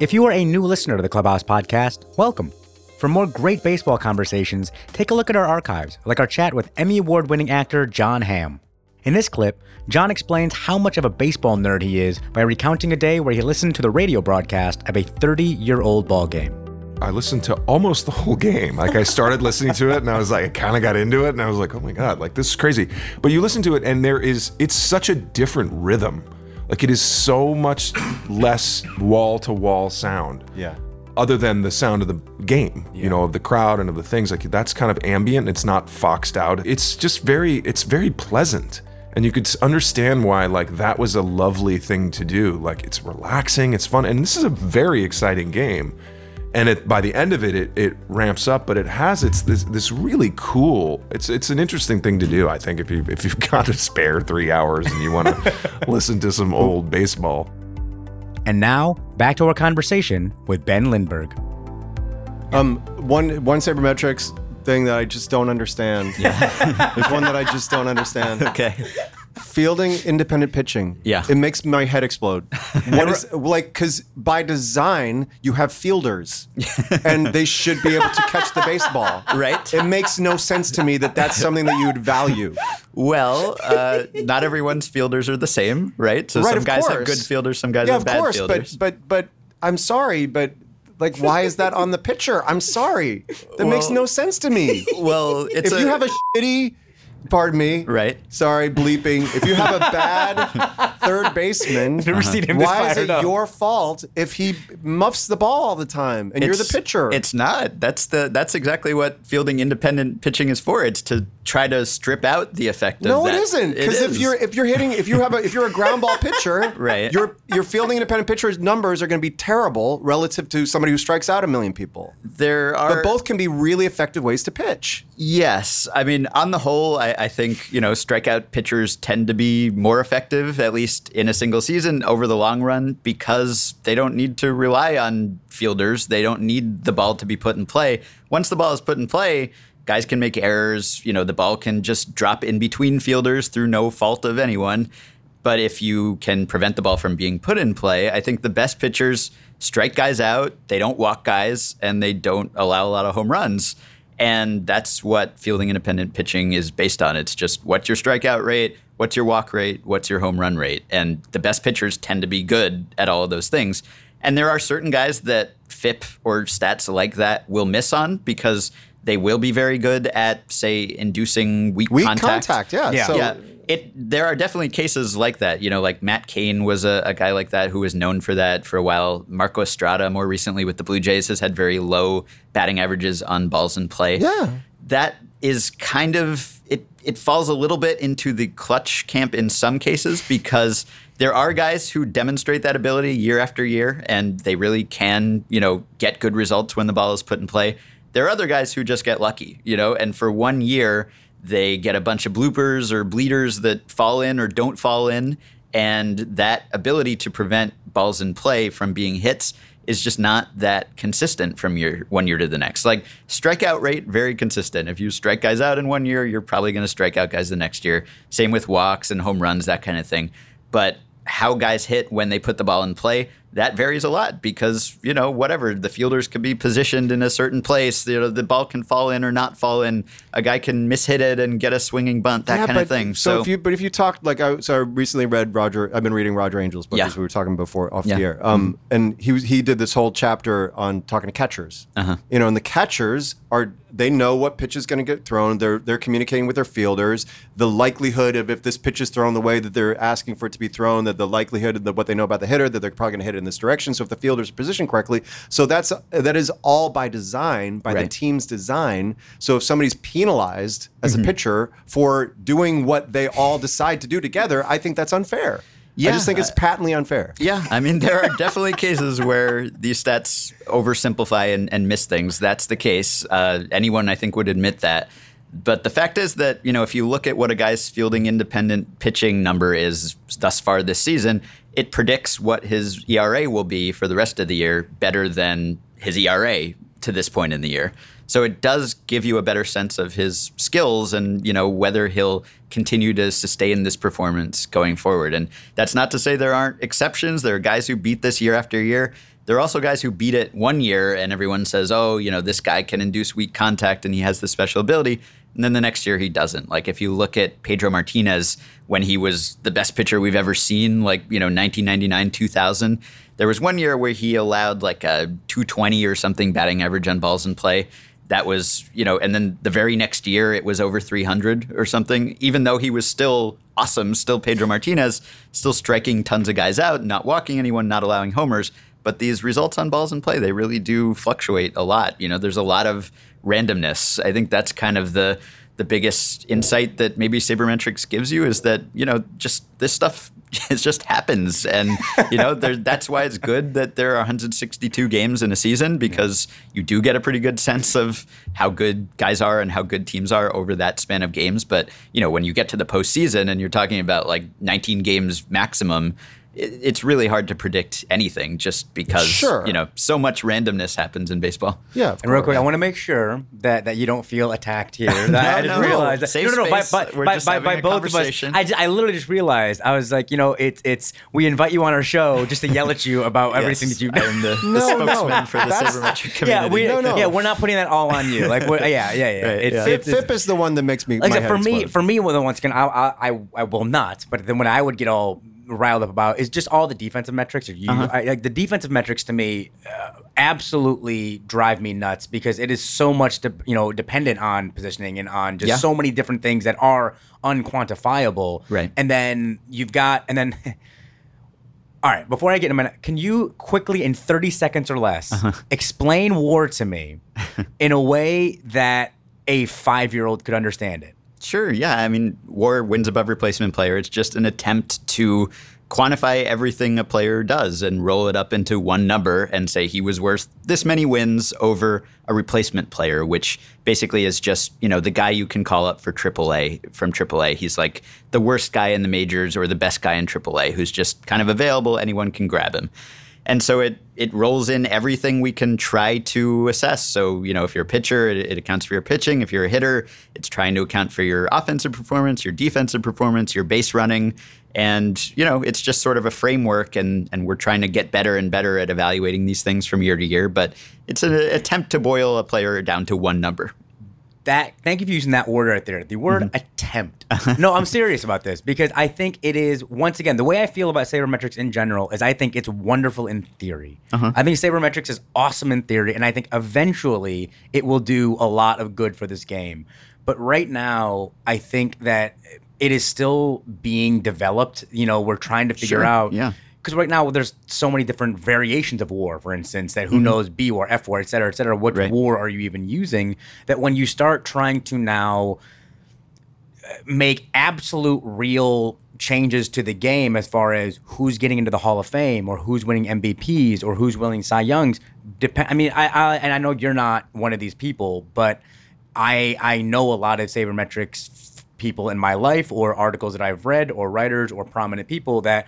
If you are a new listener to the Clubhouse Podcast, welcome. For more great baseball conversations, take a look at our archives, like our chat with Emmy Award winning actor Jon Hamm. In this clip, John explains how much of a baseball nerd he is by recounting a day where he listened to the radio broadcast of a 30 year old ball game. I listened to almost the whole game. Like I started listening to it and I was like, I kind of got into it and I was like, oh my God, like this is crazy. But you listen to it and there is, it's such a different rhythm. Like it is so much less wall to wall sound. Yeah. Other than the sound of the game, you know, of the crowd and of the things like that's kind of ambient. It's not foxed out. It's just very, it's very pleasant. And you could understand why, like, that was a lovely thing to do. Like, it's relaxing, it's fun. And this is a very exciting game and it by the end of it, it it ramps up but it has its this this really cool it's it's an interesting thing to do i think if you if you've got a spare three hours and you want to listen to some old baseball And now, back to our conversation with Ben Lindbergh. Um, one one sabermetrics thing that I just don't understand. Yeah. There's one that I just don't understand. Okay. Fielding independent pitching. Yeah. It makes my head explode. What is like because by design you have fielders, and they should be able to catch the baseball. Right. It makes no sense to me that that's something that you would value. Well, uh, not everyone's fielders are the same, right? So Right, some guys have good fielders, some guys yeah, have of bad course, fielders. but but but I'm sorry, but like, why is that on the pitcher? I'm sorry. That makes no sense to me. well, it's if you have a shitty, pardon me, Right. Sorry, bleeping. If you have a bad third baseman, Never seen him this why is fired it up. your fault if he muffs the ball all the time and you're the It's- pitcher? It's not. That's the that's exactly what fielding independent pitching is for. It's to try to strip out the effect of no, that. it isn't. Because if is. you're if you're hitting if you have a if you're a ground ball pitcher, Right. Your your fielding independent pitcher's numbers are going to be terrible relative to somebody who strikes out a million people. there are But both can be really effective ways to pitch. Yes, I mean, on the whole, I, I think you know strikeout pitchers tend to be more effective, at least in a single season, over the long run, because they don't need to rely on fielders. They don't need the ball to be put in play. Once the ball is put in play, guys can make errors. You know, the ball can just drop in between fielders through no fault of anyone. But if you can prevent the ball from being put in play, I think the best pitchers strike guys out, they don't walk guys, and they don't allow a lot of home runs. And that's what fielding independent pitching is based on. It's just what's your strikeout rate, what's your walk rate, what's your home run rate. And the best pitchers tend to be good at all of those things. And there are certain guys that FIP or stats like that will miss on because they will be very good at, say, inducing weak, contact. Weak contact. contact, yeah. Yeah. So, yeah. It there are definitely cases like that. You know, like Matt Cain was a, a guy like that who was known for that for a while. Marco Estrada, more recently with the Blue Jays, has had very low batting averages on balls in play. Yeah. That is kind of it it falls a little bit into the clutch camp in some cases because there are guys who demonstrate that ability year after year and they really can, you know, get good results when the ball is put in play. There are other guys who just get lucky, you know, and for one year they get a bunch of bloopers or bleeders that fall in or don't fall in. And that ability to prevent balls in play from being hits is just not that consistent from year one year to the next. Like strikeout rate, very consistent. If you strike guys out in one year, you're probably going to strike out guys the next year. Same with walks and home runs, that kind of thing. But how guys hit when they put the ball in play, that varies a lot because, you know, whatever, the fielders can be positioned in a certain place. You know, the ball can fall in or not fall in. A guy can mishit it and get a swinging bunt, that Yeah, kind but- of thing. So, if you, but if you talked like I, so I recently read Roger. I've been reading Roger Angell's book Yeah. as we were talking before off Yeah. Mm-hmm. the air. Um, and he was he did this whole chapter on talking to catchers. Uh-huh. You know, and the catchers are they know what pitch is going to get thrown. They're they're communicating with their fielders. The likelihood of if this pitch is thrown the way that they're asking for it to be thrown, that the likelihood of the, what they know about the hitter that they're probably going to hit it in this direction. So if the fielders are positioned correctly, so that's that is all by design by the team's design. So if somebody's penalized as Mm-hmm. a pitcher for doing what they all decide to do together, I think that's unfair. I just think it's patently unfair. Yeah, I mean, there are definitely cases where these stats oversimplify and, and miss things. That's the case. Uh, anyone, I think, would admit that. But the fact is that, you know, if you look at what a guy's fielding independent pitching number is thus far this season, it predicts what his ERA will be for the rest of the year better than his ERA to this point in the year. So it does give you a better sense of his skills and you know whether he'll continue to sustain this performance going forward. And that's not to say there aren't exceptions. There are guys who beat this year after year. There are also guys who beat it one year and everyone says, "Oh, you know, this guy can induce weak contact and he has this special ability." And then the next year he doesn't. Like if you look at Pedro Martinez when he was the best pitcher we've ever seen, like, you know, 1999, 2000, there was one year where he allowed like a 220 or something batting average on balls in play. That was, you know, and then the very next year it was over 300 or something, even though he was still awesome, still Pedro Martinez, still striking tons of guys out, not walking anyone, not allowing homers. But these results on balls in play, they really do fluctuate a lot. You know, there's a lot of randomness. I think that's kind of the the biggest insight that maybe sabermetrics gives you is that you know just this stuff it just happens. And you know there, that's why it's good that there are 162 games in a season because you do get a pretty good sense of how good guys are and how good teams are over that span of games. But you know when you get to the postseason and you're talking about like 19 games maximum it, it's really hard to predict anything just because Sure. you know so much randomness happens in baseball Yeah, of And real quick, I want to make sure that, that you don't feel attacked here. That I No, just no. realized that. Safe no, no, no. Space. by, We're by, just by, having by a both of us, conversation. I, just, I literally just realized I was like, you know, it's it's we invite you on our show just to yell at you about everything that you've done. am the, the No, no. spokesman for the That's- sabermetric community. yeah, we, No, no. yeah, we're not putting that all on you. Like, what, yeah, yeah, yeah. Right, It's, yeah. FIP, it's, it's, FIP is the one that makes me. like I my said, for head me, for me, well, once again, I, I, I, I will not. But then when I would get all riled up about is just all the defensive metrics. Or you, Uh-huh. I, like the defensive metrics to me, uh, absolutely drive me nuts because it is so much, de- you know, dependent on positioning and on just Yeah. so many different things that are unquantifiable. Right. And then you've got, and then. All right, before I get into my, can you quickly, in 30 seconds or less, Uh-huh. explain WAR to me in a way that a five year old could understand it? Sure, yeah. I mean, WAR wins above replacement player. It's just an attempt to quantify everything a player does and roll it up into one number and say he was worth this many wins over a replacement player, which basically is just, you know, the guy you can call up for AAA from AAA. He's like the worst guy in the majors or the best guy in AAA who's just kind of available. Anyone can grab him. And so it it rolls in everything we can try to assess. So, you know, if you're a pitcher, it, it accounts for your pitching. If you're a hitter, it's trying to account for your offensive performance, your defensive performance, your base running. And, you know, it's just sort of a framework and and we're trying to get better and better at evaluating these things from year to year. But it's an attempt to boil a player down to one number. That thank you for using that word right there. The word Mm-hmm. attempt. no, I'm serious about this because I think it is once again the way I feel about sabermetrics in general is I think it's wonderful in theory. I think sabermetrics is awesome in theory, and I think eventually it will do a lot of good for this game. But right now, I think that it is still being developed. You know, we're trying to figure Sure, out yeah. Because right now there's so many different variations of WAR, for instance, that who knows B WAR, F WAR, et cetera, et cetera. What Mm-hmm. Right. WAR are you even using? That when you start trying to now uh, make absolute real changes to the game as far as who's getting into the Hall of Fame or who's winning MVPs or who's winning Cy Youngs. Depend. I mean, I, I and I know you're not one of these people, but I I know a lot of sabermetrics people in my life or articles that I've read or writers or prominent people that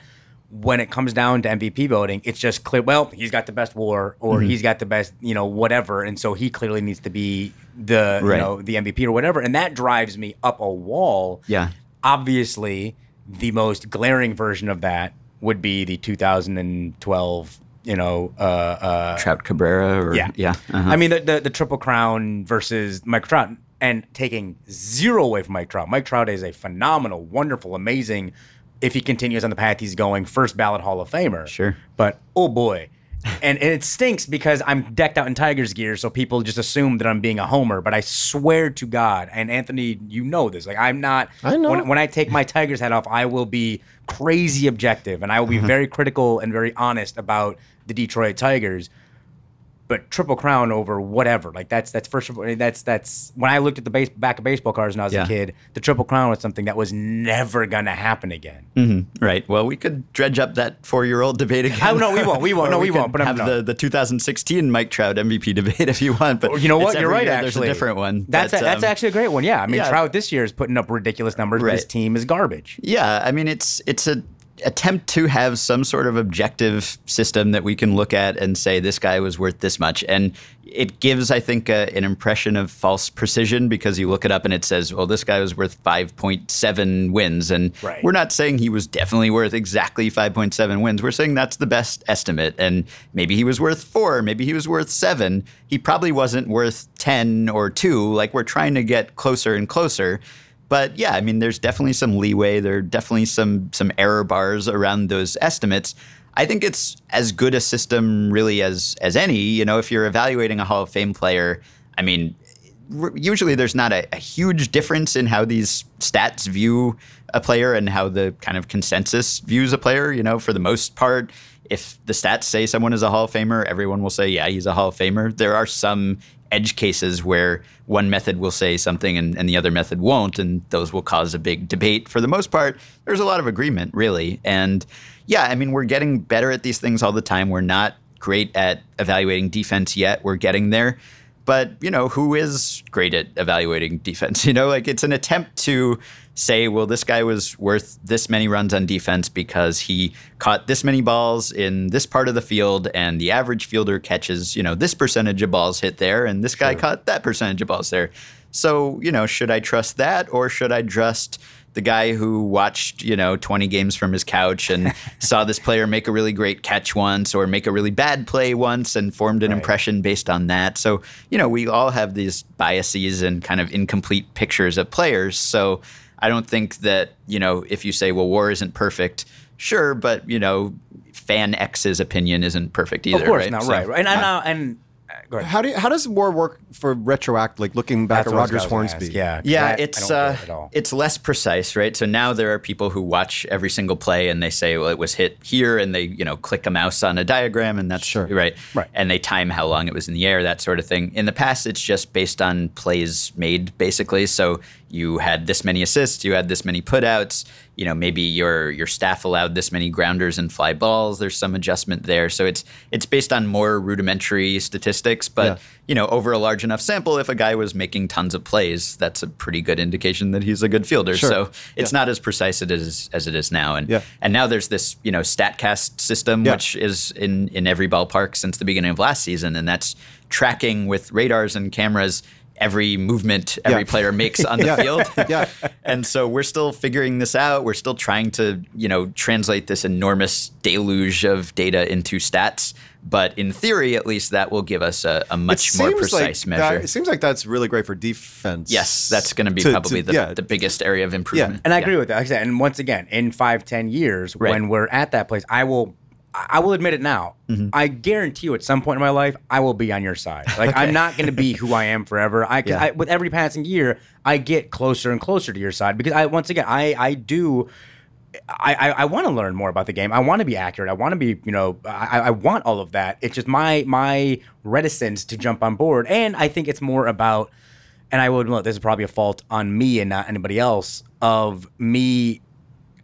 when it comes down to MVP voting, it's just clear. Well, he's got the best WAR, or Mm-hmm. he's got the best, you know, whatever, and so he clearly needs to be the, you know, the MVP or whatever, and that drives me up a wall. Yeah. Obviously, the most glaring version of that would be the 2012, you know, uh, uh, Trout Cabrera or yeah, yeah. uh-huh. I mean, the, the the triple crown versus Mike Trout, and taking zero away from Mike Trout. Mike Trout is a phenomenal, wonderful, amazing. If he continues on the path he's going, first ballot Hall of Famer. Sure. But oh boy. And, and it stinks because I'm decked out in Tigers gear, so people just assume that I'm being a homer. But I swear to God, and Anthony, you know this. Like I'm not. I know. When, when I take my Tigers hat off, I will be crazy objective, and I will be very critical and very honest about the Detroit Tigers but triple crown over whatever. Like that's that's first of all that's that's when I looked at the base back of baseball cards when I was Yeah. a kid, the triple crown was something that was never gonna happen again. Right. Well, we could dredge up that four-year-old debate again. Oh, no, we won't. We won't. No, we could won't. But I'm- have no. the, the 2016 Mike Trout MVP debate if you want. But you know what? You're right. year Actually, there's a different one. That's But, a, that's um, actually a great one. Yeah, I mean yeah. Trout this year is putting up ridiculous numbers, but his team is garbage. Yeah, I mean it's it's a attempt to have some sort of objective system that we can look at and say this guy was worth this much. And it gives i think a, an impression of false precision because you look it up and it says well this guy was worth 5.7 wins. And Right. we're not saying he was definitely worth exactly 5.7 wins. We're saying that's the best estimate. And maybe he was worth 4 maybe he was worth 7 he probably wasn't worth 10 or 2 like we're trying to get closer and closer but yeah, I mean, there's definitely some leeway. There are definitely some some error bars around those estimates. I think it's as good a system really as as any. You know, if you're evaluating a Hall of Fame player, I mean, usually there's not a, a huge difference in how these stats view a player and how the kind of consensus views a player. You know, for the most part, if the stats say someone is a Hall of Famer, everyone will say, yeah, he's a Hall of Famer. There are some edge cases where one method will say something and, and the other method won't, and those will cause a big debate. For the most part, there's a lot of agreement, really. And yeah, I mean, we're getting better at these things all the time. We're not great at evaluating defense yet. We're getting there. But, you know, who is great at evaluating defense? You know, like it's an attempt to say, well, this guy was worth this many runs on defense because he caught this many balls in this part of the field, and the average fielder catches, you know, this percentage of balls hit there, and this guy caught that percentage of balls there. So, you know, should I trust that or should I trust the guy who watched, you know, 20 games from his couch and saw this player make a really great catch once or make a really bad play once and formed an impression based on that. So, you know, we all have these biases and kind of incomplete pictures of players. So, I don't think that, you know, if you say, well, WAR isn't perfect, sure, but, you know, fan X's opinion isn't perfect either. of course right? not. So- right. right. And and, and go ahead. How do you, how does WAR work for retroact? Like looking back That's at what Rogers Hornsby. ask. Yeah. 'cause Yeah, that I it's don't uh, it it's less precise, right? So now there are people who watch every single play and they say, well, it was hit here, and they you know click a mouse on a diagram, and that's Sure. right, Right. and they time how long it was in the air, that sort of thing. In the past, it's just based on plays made, basically. So you had this many assists, you had this many putouts. You know, maybe your your staff allowed this many grounders and fly balls. There's some adjustment there, so it's it's based on more rudimentary statistics, but Yeah. you know, over a large enough sample, if a guy was making tons of plays, that's a pretty good indication that he's a good fielder. Sure. So it's not as precise it is as it is now. And Yeah. and now there's this, you know, Statcast system, Yeah. which is in in every ballpark since the beginning of last season, and that's tracking with radars and cameras every movement every Yeah. player makes on the Yeah. field. Yeah. And so we're still figuring this out. We're still trying to, you know, translate this enormous deluge of data into stats. But in theory, at least, that will give us a, a much more seems like precise that- measure. it seems like that's really great for defense. yes, that's going to be To- probably to- the, yeah. the biggest area of improvement. And I agree with that. Like I said, and once again, in five, ten years, Right. when we're at that place, I will, I will admit it now. Mm-hmm. I guarantee you, at some point in my life, I will be on your side. Like I'm not going to be who I am forever. I, Yeah. I, with every passing year, I get closer and closer to your side because I, once again, I, I do. I, I, I want to learn more about the game. I want to be accurate. I want to be, you know, I, I want all of that. It's just my my reticence to jump on board, and I think it's more about, and I will admit this is probably a fault on me and not anybody else of me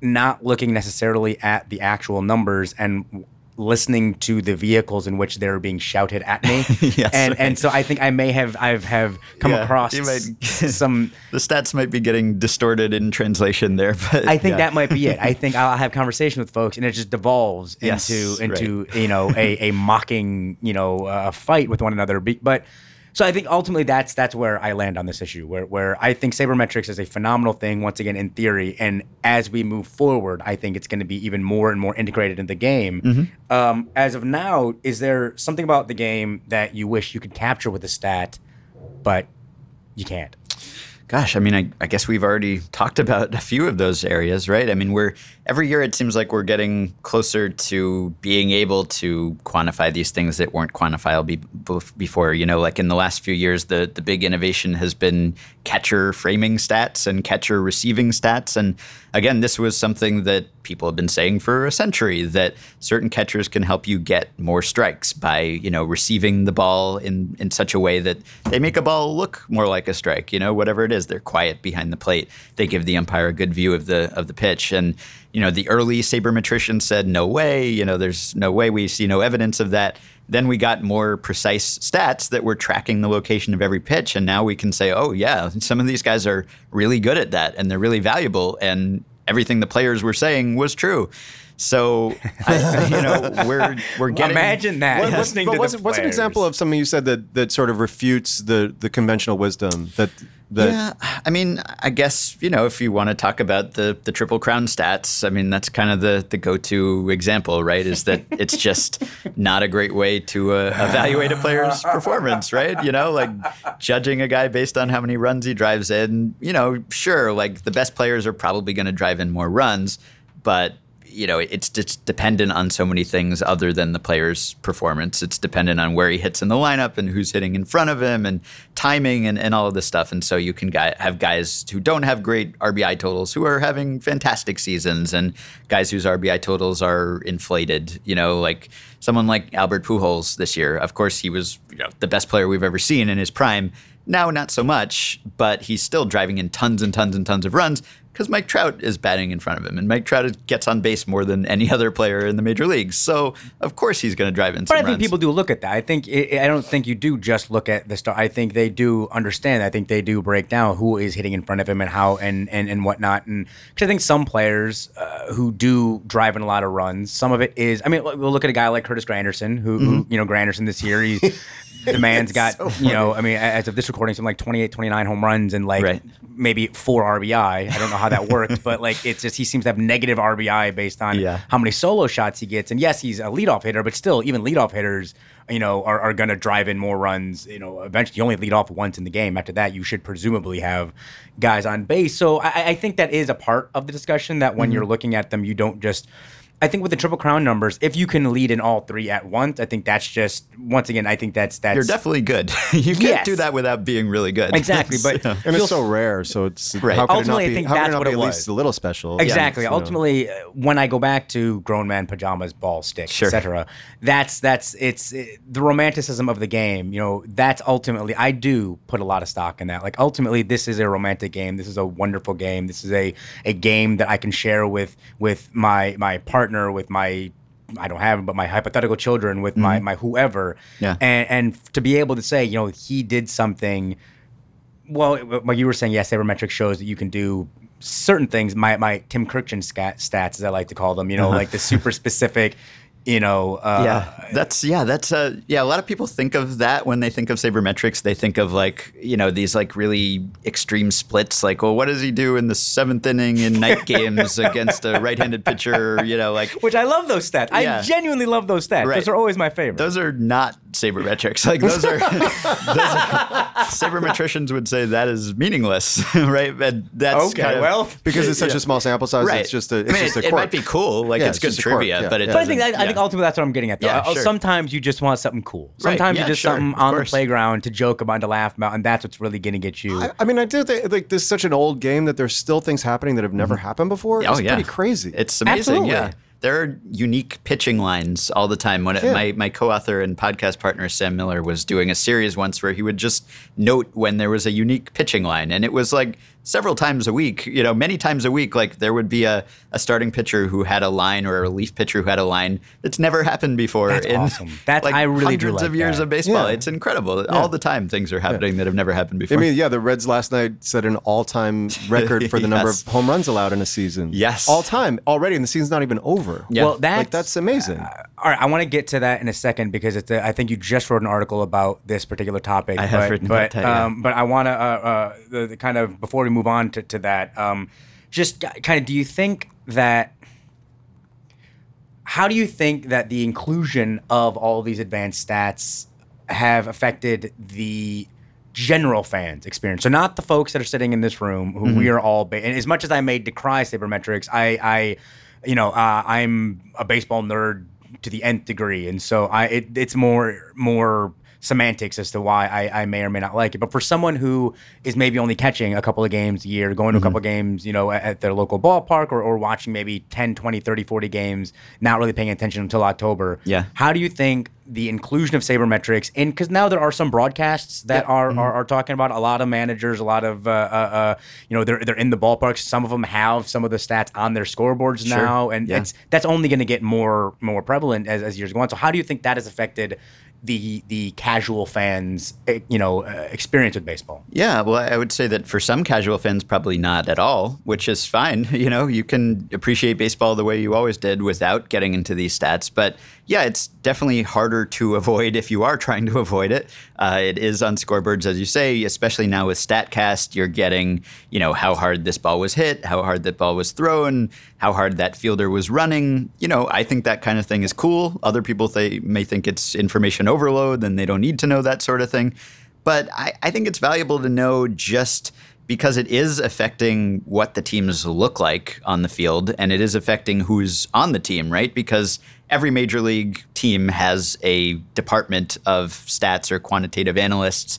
not looking necessarily at the actual numbers and listening to the vehicles in which they're being shouted at me. Yes, and right. and so I think I may have I've have come Yeah, across you might- some the stats might be getting distorted in translation there, but I think yeah. that might be it. I think I'll have conversation with folks, and it just devolves Yes, into into you know a, a mocking you know uh, fight with one another. But so I think ultimately that's that's where I land on this issue, where where I think sabermetrics is a phenomenal thing once again in theory, and as we move forward, I think it's going to be even more and more integrated in the game. Mm-hmm. Um, as of now, is there something about the game that you wish you could capture with a stat, but you can't? Gosh, I mean, I, I guess we've already talked about a few of those areas, right? I mean, we're every year it seems like we're getting closer to being able to quantify these things that weren't quantifiable before. You know, like in the last few years, the the big innovation has been catcher framing stats and catcher receiving stats. And again, this was something that people have been saying for a century that certain catchers can help you get more strikes by you know receiving the ball in in such a way that they make a ball look more like a strike. You know, whatever it is, they're quiet behind the plate. They give the umpire a good view of the of the pitch and. You know, the early sabermetricians said, no way, you know, there's no way we see no evidence of that. Then we got more precise stats that were tracking the location of every pitch. And now we can say, oh, yeah, some of these guys are really good at that and they're really valuable. And everything the players were saying was true. So, I, you know, we're, we're getting. Imagine that. What- what's, listening but to what's, the what's an example of something you said that, that sort of refutes the, the conventional wisdom that that yeah, I mean, I guess you know if you want to talk about the the triple crown stats, I mean that's kind of the the go to example, right? Is that it's just not a great way to uh, evaluate a player's performance, right? You know, like judging a guy based on how many runs he drives in. You know, sure, like the best players are probably going to drive in more runs, but you know, it's just dependent on so many things other than the player's performance. It's dependent on where he hits in the lineup and who's hitting in front of him and timing and, and all of this stuff. And so you can guy, have guys who don't have great RBI totals who are having fantastic seasons and guys whose RBI totals are inflated. You know, like someone like Albert Pujols this year. Of course, he was you know, the best player we've ever seen in his prime. Now, not so much, but he's still driving in tons and tons and tons of runs because Mike Trout is batting in front of him, and Mike Trout gets on base more than any other player in the major leagues. So, of course, he's going to drive in But I think runs. people do look at that. I think I I don't think you do just look at the star. I think they do understand. I think they do break down who is hitting in front of him and how and and and whatnot. And because I think some players uh, who do drive in a lot of runs, some of it is. I mean, we'll look at a guy like Curtis Granderson, who, who you know Granderson this year. he's. the man's got you know. I mean, as of this recording, something like 28, 29 home runs and like Right. Maybe four RBI. I don't know how that worked, but like it's just he seems to have negative RBI based on Yeah. how many solo shots he gets. And yes, he's a leadoff hitter, but still, even leadoff hitters, you know, are, are going to drive in more runs. You know, eventually, you only lead off once in the game. After that, you should presumably have guys on base. So I, I think that is a part of the discussion that Mm-hmm. when you're looking at them, you don't just. I think with the triple crown numbers, if you can lead in all three at once, I think that's just once again. I think that's that's You're definitely good. you can't Yes. do that without being really good. exactly. But So- and it's so rare. So it's Right. how could Ultimately, it not be, think how could that's it not what be it at least a little special? Exactly. You know. Ultimately, uh, when I go back to grown man pajamas, ball stick, Sure. etc., that's that's it's it, the romanticism of the game. You know, that's ultimately I do put a lot of stock in that. Like ultimately, this is a romantic game. This is a wonderful game. This is a a game that I can share with with my my partner, with my I don't have, but my hypothetical children, with my mm-hmm. my whoever. Yeah. And and to be able to say, you know, he did something well, what you were saying, yes, sabermetric shows that you can do certain things. My my Tim Kurkjian scat, stats, as I like to call them, you know, uh-huh. like the super specific. You know, uh, yeah, that's yeah, that's uh, yeah. A lot of people think of that when they think of sabermetrics. They think of like you know these like really extreme splits. Like, well, what does he do in the seventh inning in night games against a right-handed pitcher? You know, like which I love those stats. Yeah. I genuinely love those stats. Right. Those are always my favorite. those are not sabermetrics. Like those are, those are sabermetricians would say that is meaningless, right? And that's okay, kind of- well, because it's such Yeah. a small sample size. right. It's just a. It's I mean, just a it, it might be cool. Like Yeah, it's it's good just a quirk, trivia, yeah. but it. But I think doesn't- that, I think ultimately that's what I'm getting at. Though. Yeah, Uh, sure. Sometimes you just want something cool. Right, Sometimes yeah, you just sure, something on the playground to joke about, to laugh about, and that's what's really going to get you. I, I mean, I do think like this is such an old game that there's still things happening that have never happened before. Oh it's yeah, pretty crazy. It's amazing. Absolutely. Yeah, there are unique pitching lines all the time. When it, Yeah. my my co-author and podcast partner Sam Miller was doing a series once where he would just note when there was a unique pitching line, and it was like several times a week. You know, many times a week. Like there would be a, a starting pitcher who had a line or a relief pitcher who had a line that's never happened before. That's in, awesome. That's- like I really do hundreds like of years that. of baseball. Yeah. It's incredible. All the time things are happening that have never happened before. I mean, yeah, the Reds last night set an all-time record for the number of home runs allowed in a season. Yes. all time already, and the season's not even over. Yeah. Well, that's, like that's amazing. all right. I want to get to that in a second because it's. A, I think you just wrote an article about this particular topic. I have but, written but, about that, yeah. Um, but I want to uh, uh, the, the kind of before we move on to, to that, um, just kind of. Do you think that? How do you think that the inclusion of all these advanced stats have affected the general fans experience? So not the folks that are sitting in this room who Mm-hmm. we are all. Ba- and as much as I may decry sabermetrics, I, I, you know, uh, I'm a baseball nerd to the nth degree, and so I it, it's more more semantics as to why I, I may or may not like it. But for someone who is maybe only catching a couple of games a year, going to Mm-hmm. a couple of games, you know, at, at their local ballpark or, or watching maybe 10, 20, 30, 40 games, not really paying attention until October. Yeah. How do you think the inclusion of sabermetrics in because now there are some broadcasts that are, Mm-hmm. are are talking about a lot of managers, a lot of uh, uh, uh, you know they're they're in the ballparks. Some of them have some of the stats on their scoreboards Sure. now, and Yeah. it's that's only going to get more more prevalent as, as years go on. So how do you think that has affected the the casual fans eh, you know uh, experience with baseball? Yeah, well, I would say that for some casual fans, probably not at all, which is fine. You know, you can appreciate baseball the way you always did without getting into these stats. But yeah, it's definitely harder to avoid if you are trying to avoid it. Uh, it is on scoreboards, as you say, especially now with StatCast. You're getting, you know, how hard this ball was hit, how hard that ball was thrown, how hard that fielder was running. You know, I think that kind of thing is cool. Other people they may think it's information overload, then they don't need to know that sort of thing. But I, I think it's valuable to know just because it is affecting what the teams look like on the field and it is affecting who's on the team, right? Because every major league team has a department of stats or quantitative analysts,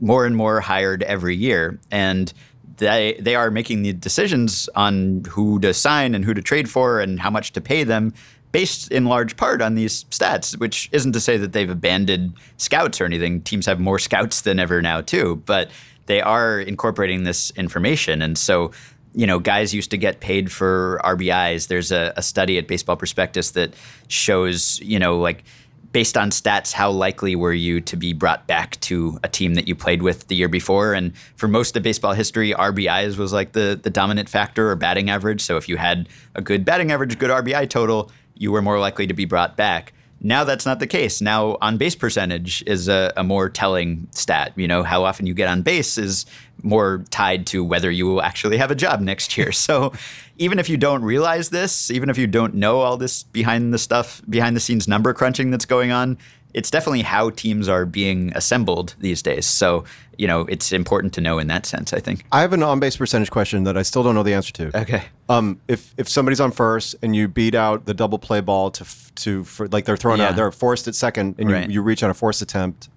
more and more hired every year. And they, they are making the decisions on who to sign and who to trade for and how much to pay them based in large part on these stats, which isn't to say that they've abandoned scouts or anything. Teams have more scouts than ever now, too, but they are incorporating this information. And so, you know, guys used to get paid for RBIs. There's a, a study at Baseball Prospectus that shows, you know, like based on stats, how likely were you to be brought back to a team that you played with the year before? And for most of baseball history, RBIs was like the, the dominant factor or batting average. So if you had a good batting average, good RBI total, you were more likely to be brought back. Now that's not the case. Now on base percentage is a, a more telling stat. You know, how often you get on base is more tied to whether you will actually have a job next year. So even if you don't realize this, even if you don't know all this behind the stuff, behind the scenes number crunching that's going on, it's definitely how teams are being assembled these days. So, you know, it's important to know in that sense, I think. I have an on-base percentage question that I still don't know the answer to. Okay. Um, if if somebody's on first and you beat out the double play ball to to for, like they're thrown Yeah. out, they're forced at second, and Right. you, you reach on a forced attempt.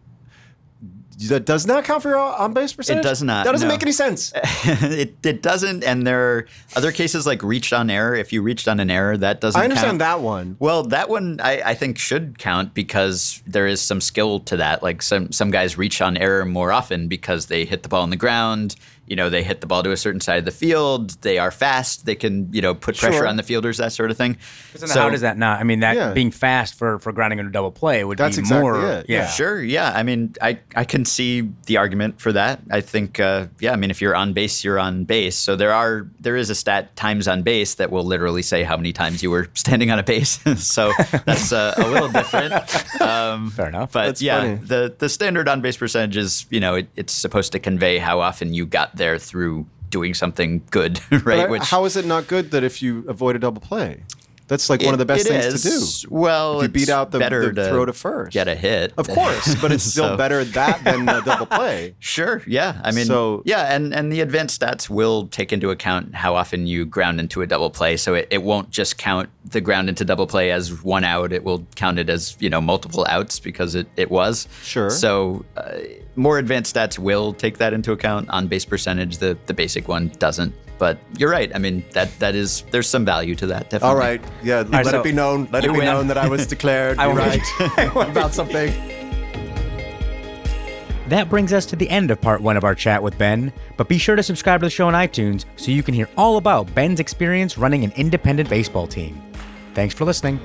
That does not count for your on base percentage. It does not, That doesn't no. make any sense. it, it doesn't. And there are other cases like reached on error. If you reached on an error, that doesn't I understand count. that one. Well, that one I, I think should count because there is some skill to that. Like some some guys reach on error more often because they hit the ball on the ground. You know, they hit the ball to a certain side of the field. They are fast. They can, you know, put pressure Sure. on the fielders, that sort of thing. So, how does that not? I mean, that Yeah. being fast for for grounding into double play would That's be exactly more. it, Yeah. yeah. Sure. Yeah. I mean, I, I can see the argument for that. I think, uh, yeah. I mean, if you're on base, you're on base. So there are there is a stat times on base that will literally say how many times you were standing on a base. so that's uh, a little different. Um, Fair enough. But That's yeah, funny. the the standard on base percentage is you know it, it's supposed to convey how often you got there through doing something good, right? But how is it not good that if you avoid a double play? That's like one of the best things is. to do. Well, If you beat out the- better the to throw to first. get a hit, Of course, but it's still So- better that than a double play. Sure. Yeah. I mean, So- yeah, and and the advanced stats will take into account how often you ground into a double play, so it, it won't just count the ground into double play as one out. It will count it as you know multiple outs because it it was. Sure. So uh, more advanced stats will take that into account. On base percentage, the the basic one doesn't. But you're right. I mean, that that is there's some value to that. Definitely. All right. Yeah. let so- it be known. Let it be win. known that I was declared I right about something. That brings us to the end of part one of our chat with Ben. But be sure to subscribe to the show on iTunes so you can hear all about Ben's experience running an independent baseball team. Thanks for listening.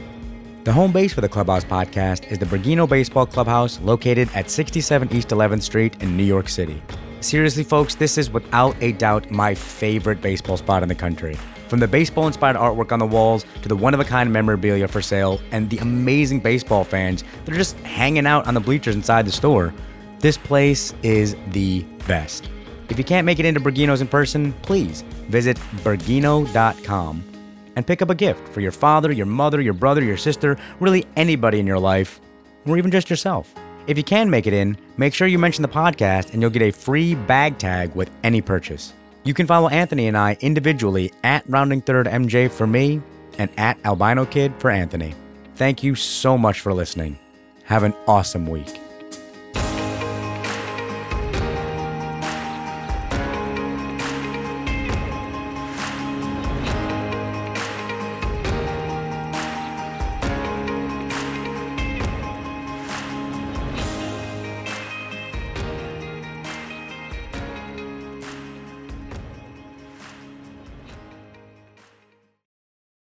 The home base for the Clubhouse podcast is the Bergino Baseball Clubhouse located at 67 East 11th Street in New York City. Seriously, folks, this is without a doubt my favorite baseball spot in the country. From the baseball inspired artwork on the walls to the one of a kind memorabilia for sale and the amazing baseball fans that are just hanging out on the bleachers inside the store, this place is the best. If you can't make it into Bergino's in person, please visit bergino.com and pick up a gift for your father, your mother, your brother, your sister, really anybody in your life, or even just yourself. If you can make it in, make sure you mention the podcast and you'll get a free bag tag with any purchase. You can follow Anthony and I individually at Rounding Third MJ for me and at Albino Kid for Anthony. Thank you so much for listening. Have an awesome week.